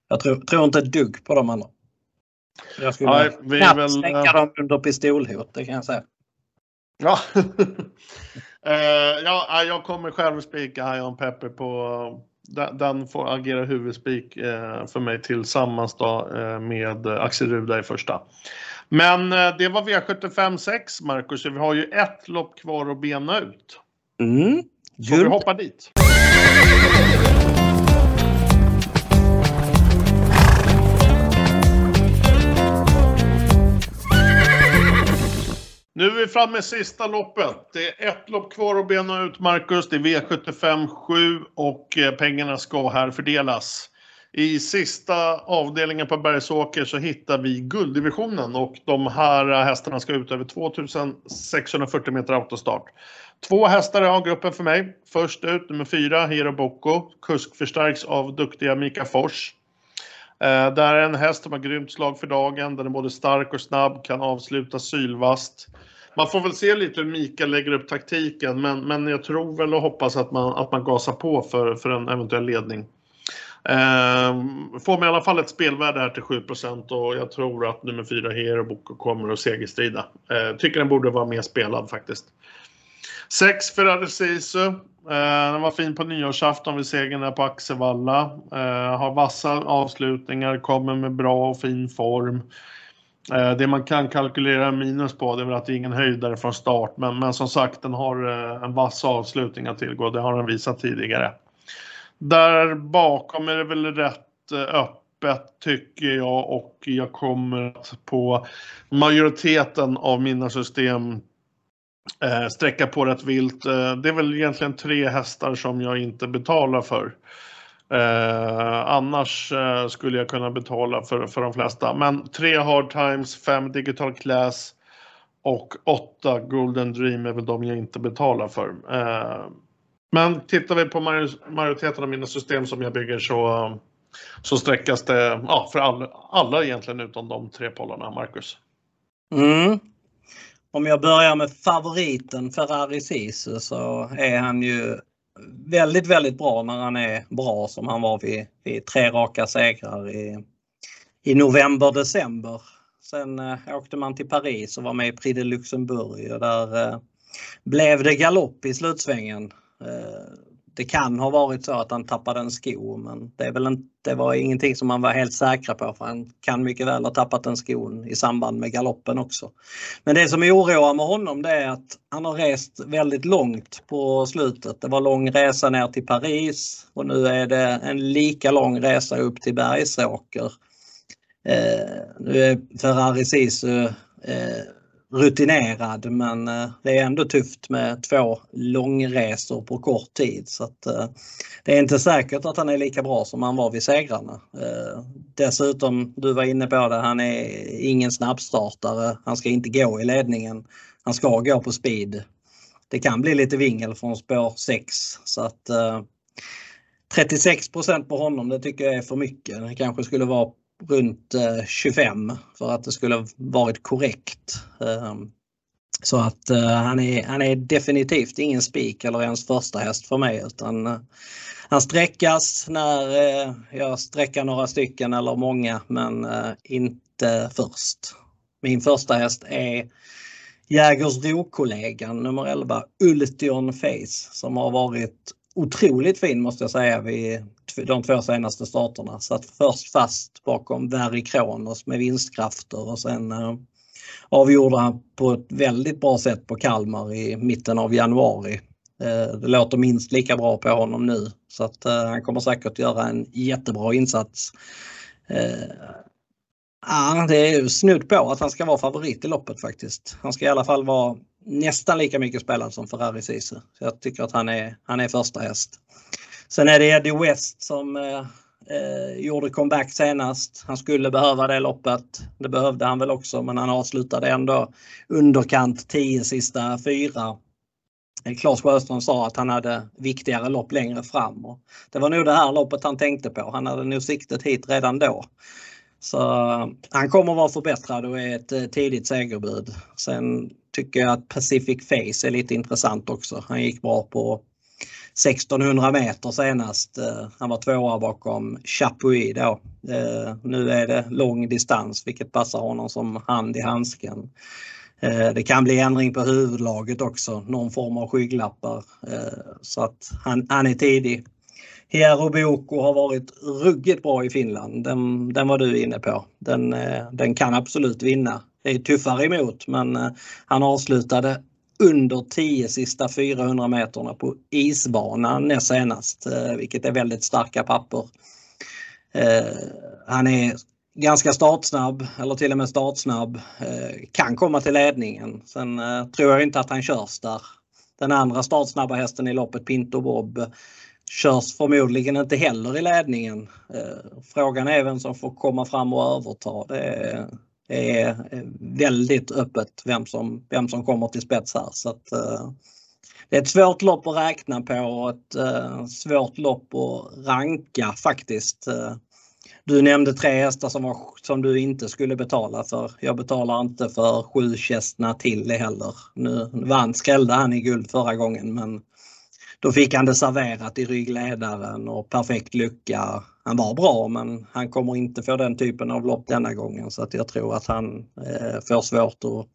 jag tror, tror inte ett dugg på de andra. Jag skulle Nej, vi knappt väl, stänga dem under pistolhot, det kan jag säga. Ja. uh, ja, jag kommer själv spika Ion Pepper på den, den får agera huvudspik uh, för mig tillsammans då, uh, med Axel Ruda i första. Men det var V75 6, Marcus. Vi har ju ett lopp kvar att bena ut. Mm. Så vi hoppa dit. Nu är vi framme med sista loppet. Det är ett lopp kvar att bena ut, Marcus. Det är V75 7 och eh, pengarna ska här fördelas. I sista avdelningen på Bergsåker så hittar vi gulddivisionen och de här hästarna ska ut över 2640 meter autostart. Två hästar har gruppen för mig. Först ut nummer fyra, Hero Boko, Kusk förstärks av duktiga Mika Fors. Eh, där är en häst som har grymt slag för dagen. Den är både stark och snabb, kan avsluta sylvast. Man får väl se lite hur Mikael lägger upp taktiken, men, men jag tror väl och hoppas att man, att man gasar på för, för en eventuell ledning. Eh, får man i alla fall ett spelvärde här till 7% och jag tror att nummer 4 Hero Boko kommer att segerstrida. Eh, tycker den borde vara mer spelad faktiskt. Sex Ferrari Sisu. Eh, den var fin på nyårsafton vid segern där på Axevalla. Eh, har vassa avslutningar, kommer med bra och fin form. Eh, det man kan kalkylera minus på det är väl att det är ingen höjdare från start, men, men som sagt den har eh, en vass avslutning att tillgå. Det har den visat tidigare. Där bakom är det väl rätt eh, öppet tycker jag och jag kommer att på majoriteten av mina system eh, sträcka på rätt vilt. Eh, det är väl egentligen tre hästar som jag inte betalar för. Eh, annars eh, skulle jag kunna betala för, för de flesta. Men tre hard times, fem digital class och åtta golden dream är väl de jag inte betalar för. Eh, men tittar vi på majoriteten av mina system som jag bygger så, så sträckas det ja, för all, alla egentligen utom de tre pollarna, Marcus. Mm. Om jag börjar med favoriten Ferrari Sisu så är han ju väldigt, väldigt bra när han är bra som han var vid, vid tre raka segrar i, i november, december. Sen eh, åkte man till Paris och var med i Prix de Luxemburg och där eh, blev det galopp i slutsvängen. Eh, det kan ha varit så att han tappade en sko men det, är väl inte, det var ingenting som man var helt säkra på för han kan mycket väl ha tappat en skon i samband med galoppen också. Men det som oroar med honom det är att han har rest väldigt långt på slutet. Det var lång resa ner till Paris och nu är det en lika lång resa upp till Bergsåker. Eh, nu är Ferrari Sisu eh, rutinerad men eh, det är ändå tufft med två långresor på kort tid så att eh, det är inte säkert att han är lika bra som han var vid segrarna. Eh, dessutom, du var inne på det, han är ingen snabbstartare. Han ska inte gå i ledningen. Han ska gå på speed. Det kan bli lite vingel från spår 6 så att 36% på honom det tycker jag är för mycket. Det kanske skulle vara runt eh, 25 för att det skulle varit korrekt. Ehm, så att eh, han är, han är definitivt ingen spik eller ens första häst för mig utan eh, han sträckas när jag sträcker några stycken eller många men inte först. Min första häst är Jägersro-kollegan nummer 11 Ultion Face som har varit otroligt fin måste jag säga vid de två senaste starterna. Satt först fast bakom Verry Kronos med vinstkrafter och sen eh, avgjorde han på ett väldigt bra sätt på Kalmar i mitten av januari. Eh, det låter minst lika bra på honom nu så att eh, han kommer säkert göra en jättebra insats. Ja, det är snudd på att han ska vara favorit i loppet faktiskt. Han ska i alla fall vara nästan lika mycket spelad som Ferrari Sisu. Så jag tycker att han är, han är första häst. Sen är det Eddie West som eh, eh gjorde comeback senast. Han skulle behöva det loppet. Det behövde han väl också men han avslutade ändå underkant 10 sista fyra. Eh, Klas Sjöström sa att han hade viktigare lopp längre fram. Och det var nog det här loppet han tänkte på. Han hade nog siktet hit redan då. Så han kommer vara förbättrad och är ett eh, tidigt segerbud. Sen tycker jag att Pacific Face är lite intressant också. Han gick bra på 1600 meter senast. Eh, han var tvåa bakom Chapuis då. Eh, nu är det lång distans vilket passar honom som hand i handsken. Det kan bli ändring på huvudlaget också, någon form av skygglappar. Så att han, han är tidig. Hiero Boko har varit ruggigt bra i Finland. Den, den var du inne på. Den, eh, den kan absolut vinna. Det är tuffare emot men eh, han avslutade under 10 sista 400 meterna på isbanan näst senast, eh, vilket är väldigt starka papper. Han är ganska startsnabb eller till och med startsnabb. Kan komma till ledningen. Sen tror jag inte att han körs där. Den andra startsnabba hästen i loppet, Pinto Bob, körs förmodligen inte heller i ledningen. Eh, frågan är vem som får komma fram och överta. Det är väldigt öppet vem som, vem som kommer till spets här. Så att, eh, det är ett svårt lopp att räkna på och ett eh, svårt lopp att ranka faktiskt. Du nämnde tre hästar som, var, som du inte skulle betala för. Jag betalar inte för sju Chestna till heller. Nu vann, skrällde han i guld förra gången men då fick han det serverat i ryggledaren och perfekt lucka. Han var bra men han kommer inte få den typen av lopp denna gången så att jag tror att han eh, får svårt att,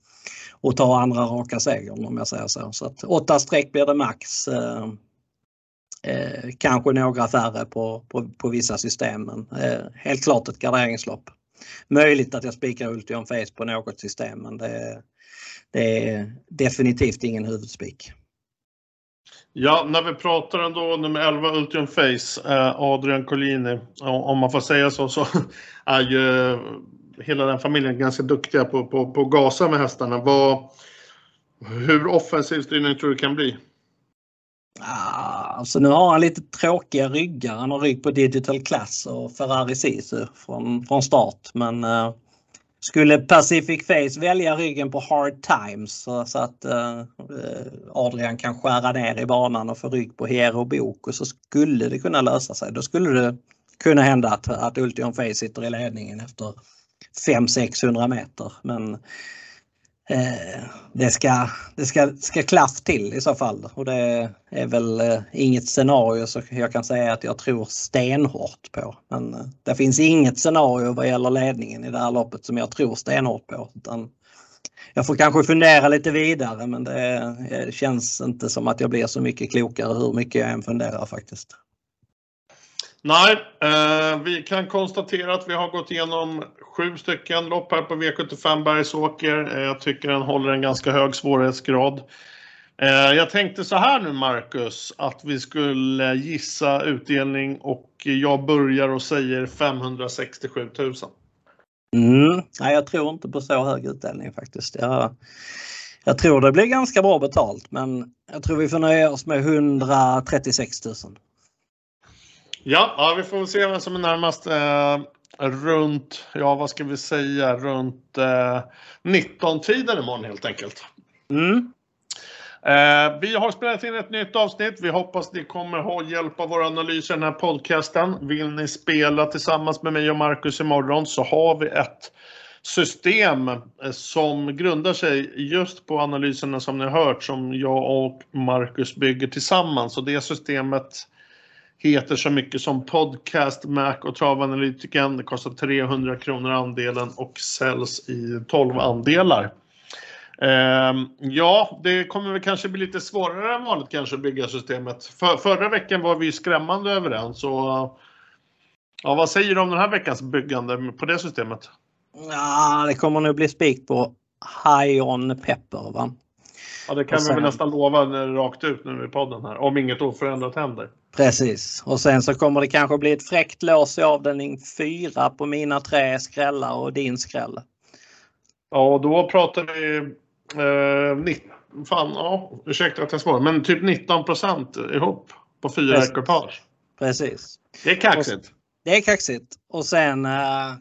att ta andra raka segern om jag säger så. Så att åtta streck blir det max. Eh, eh, kanske några färre på, på, på vissa system men eh, helt klart ett garderingslopp. Möjligt att jag spikar Ultion Face på något system men det, det är definitivt ingen huvudspik. Ja, när vi pratar ändå nummer 11 Ultium Face, eh, Adrian Collini, om man får säga så, så är ju hela den familjen ganska duktiga på, på, på gasa med hästarna. Vad, hur offensiv styrning tror du kan bli? Ah, alltså nu har han lite tråkiga ryggar. Han har rygg på Digital Class och Ferrari Sisu från, från start. Men eh, skulle Pacific Face välja ryggen på Hard Times så, så att eh, eh Adrian kan skära ner i banan och få rygg på Hero Bok och så skulle det kunna lösa sig. Då skulle det kunna hända att, att Ultion Face sitter i ledningen efter 500-600 meter. Men Eh, det ska, det ska, ska klaff till i så fall och det är väl eh, inget scenario så jag kan säga att jag tror stenhårt på. Men eh, det finns inget scenario vad gäller ledningen i det här loppet som jag tror stenhårt på. Utan jag får kanske fundera lite vidare men det eh, känns inte som att jag blir så mycket klokare hur mycket jag än funderar faktiskt. Nej, eh, vi kan konstatera att vi har gått igenom sju stycken lopp här på V75 Bergsåker. Eh, jag tycker den håller en ganska hög svårighetsgrad. Eh, jag tänkte så här nu Marcus, att vi skulle gissa utdelning och jag börjar och säger 567 000. Mm, nej, jag tror inte på så hög utdelning faktiskt. Jag, jag tror det blir ganska bra betalt men jag tror vi får nöja oss med 136 000. Ja, ja, vi får se vem som är närmast. Runt, ja vad ska vi säga, runt eh, 19-tiden imorgon helt enkelt. Mm. Eh, vi har spelat in ett nytt avsnitt. Vi hoppas ni kommer ha hjälp av våra analyser i den här podcasten. Vill ni spela tillsammans med mig och Marcus imorgon så har vi ett system eh, som grundar sig just på analyserna som ni har hört som jag och Marcus bygger tillsammans. Och det systemet heter så mycket som Podcast, Mac och Travanalytiken. Det kostar 300 kronor andelen och säljs i 12 andelar. Ehm, ja, det kommer väl kanske bli lite svårare än vanligt kanske att bygga systemet. För, förra veckan var vi skrämmande överens. Och, ja, vad säger du om den här veckans byggande på det systemet? Ja, det kommer nog bli spik på High On Pepper. Va? Ja, det kan sen, vi väl nästan lova rakt ut nu i podden här, om inget oförändrat händer. Precis, och sen så kommer det kanske bli ett fräckt lås i avdelning 4 på mina tre skrällar och din skräll. Ja, och då pratar vi eh, fan, ja, ursäkta att jag svarar, men typ 19 procent ihop på fyra Precis. ekipage. Precis. Det är kaxigt. det är kaxigt. Och sen uh,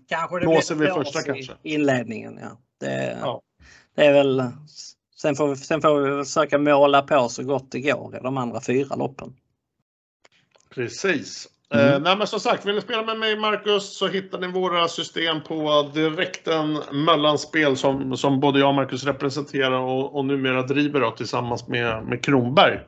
kanske det Blåser blir vi första kanske. inledningen. Ja. Det, ja. det är väl Sen får, vi, sen får vi försöka måla på så gott det går i de andra fyra loppen. Precis. Mm. Eh, nej men som sagt, vill ni spela med mig Marcus så hittar ni våra system på direkten mellanspel som, som både jag och Marcus representerar och, och numera driver då, tillsammans med, med Kronberg.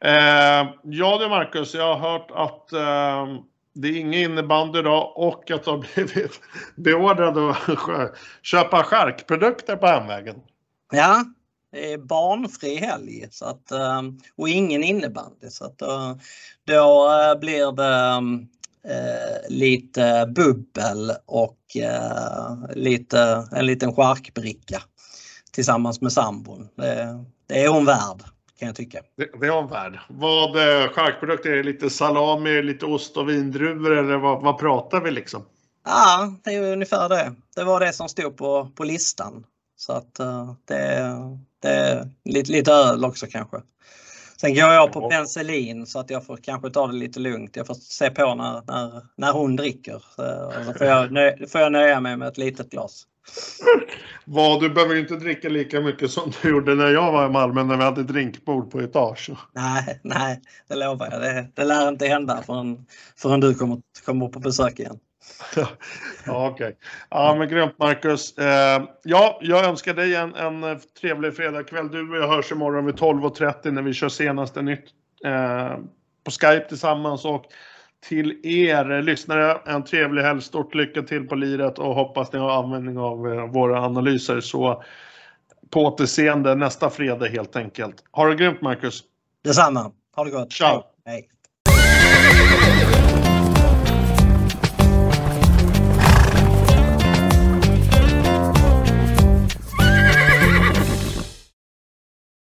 Eh, ja du Marcus, jag har hört att eh, det är ingen innebandy idag och att du har blivit beordrad att köpa charkprodukter på hemvägen. Ja, det är barnfri helg så att, eh, och ingen innebandy. Så att, eh, då eh, blir det lite bubbel och lite, en liten charkbricka tillsammans med sambon. Det, det är hon värd kan jag tycka. Det, det är hon värd. Vad charkprodukter är det? Lite salami, lite ost och vindruvor eller vad, vad pratar vi liksom? Ja, det är ungefär det. Det var det som stod på, på listan. Så att det, lite, lite öl också kanske. Sen går jag på penicillin så att jag får kanske ta det lite lugnt. Jag får se på när, när, när hon dricker. Så får jag, nö, får jag nöja mig med ett litet glas. Vad, du behöver inte dricka lika mycket som du gjorde när jag var i Malmö när vi hade drinkbord på etage. Nej, nej, det lovar jag. Det, det lär inte hända förrän, förrän du kommer, kommer på besök igen. Ja, okej. Okay. Ja, men grymt Marcus. Eh, ja, jag önskar dig en, en trevlig fredagkväll. Du och jag hörs imorgon vid 12.30 när vi kör senaste nytt eh, på Skype tillsammans. Och till er lyssnare en trevlig helg. Stort lycka till på liret och hoppas ni har användning av eh, våra analyser. Så på återseende nästa fredag helt enkelt. Ha det grymt Marcus! Detsamma! Ha det gott! Ciao! Hej.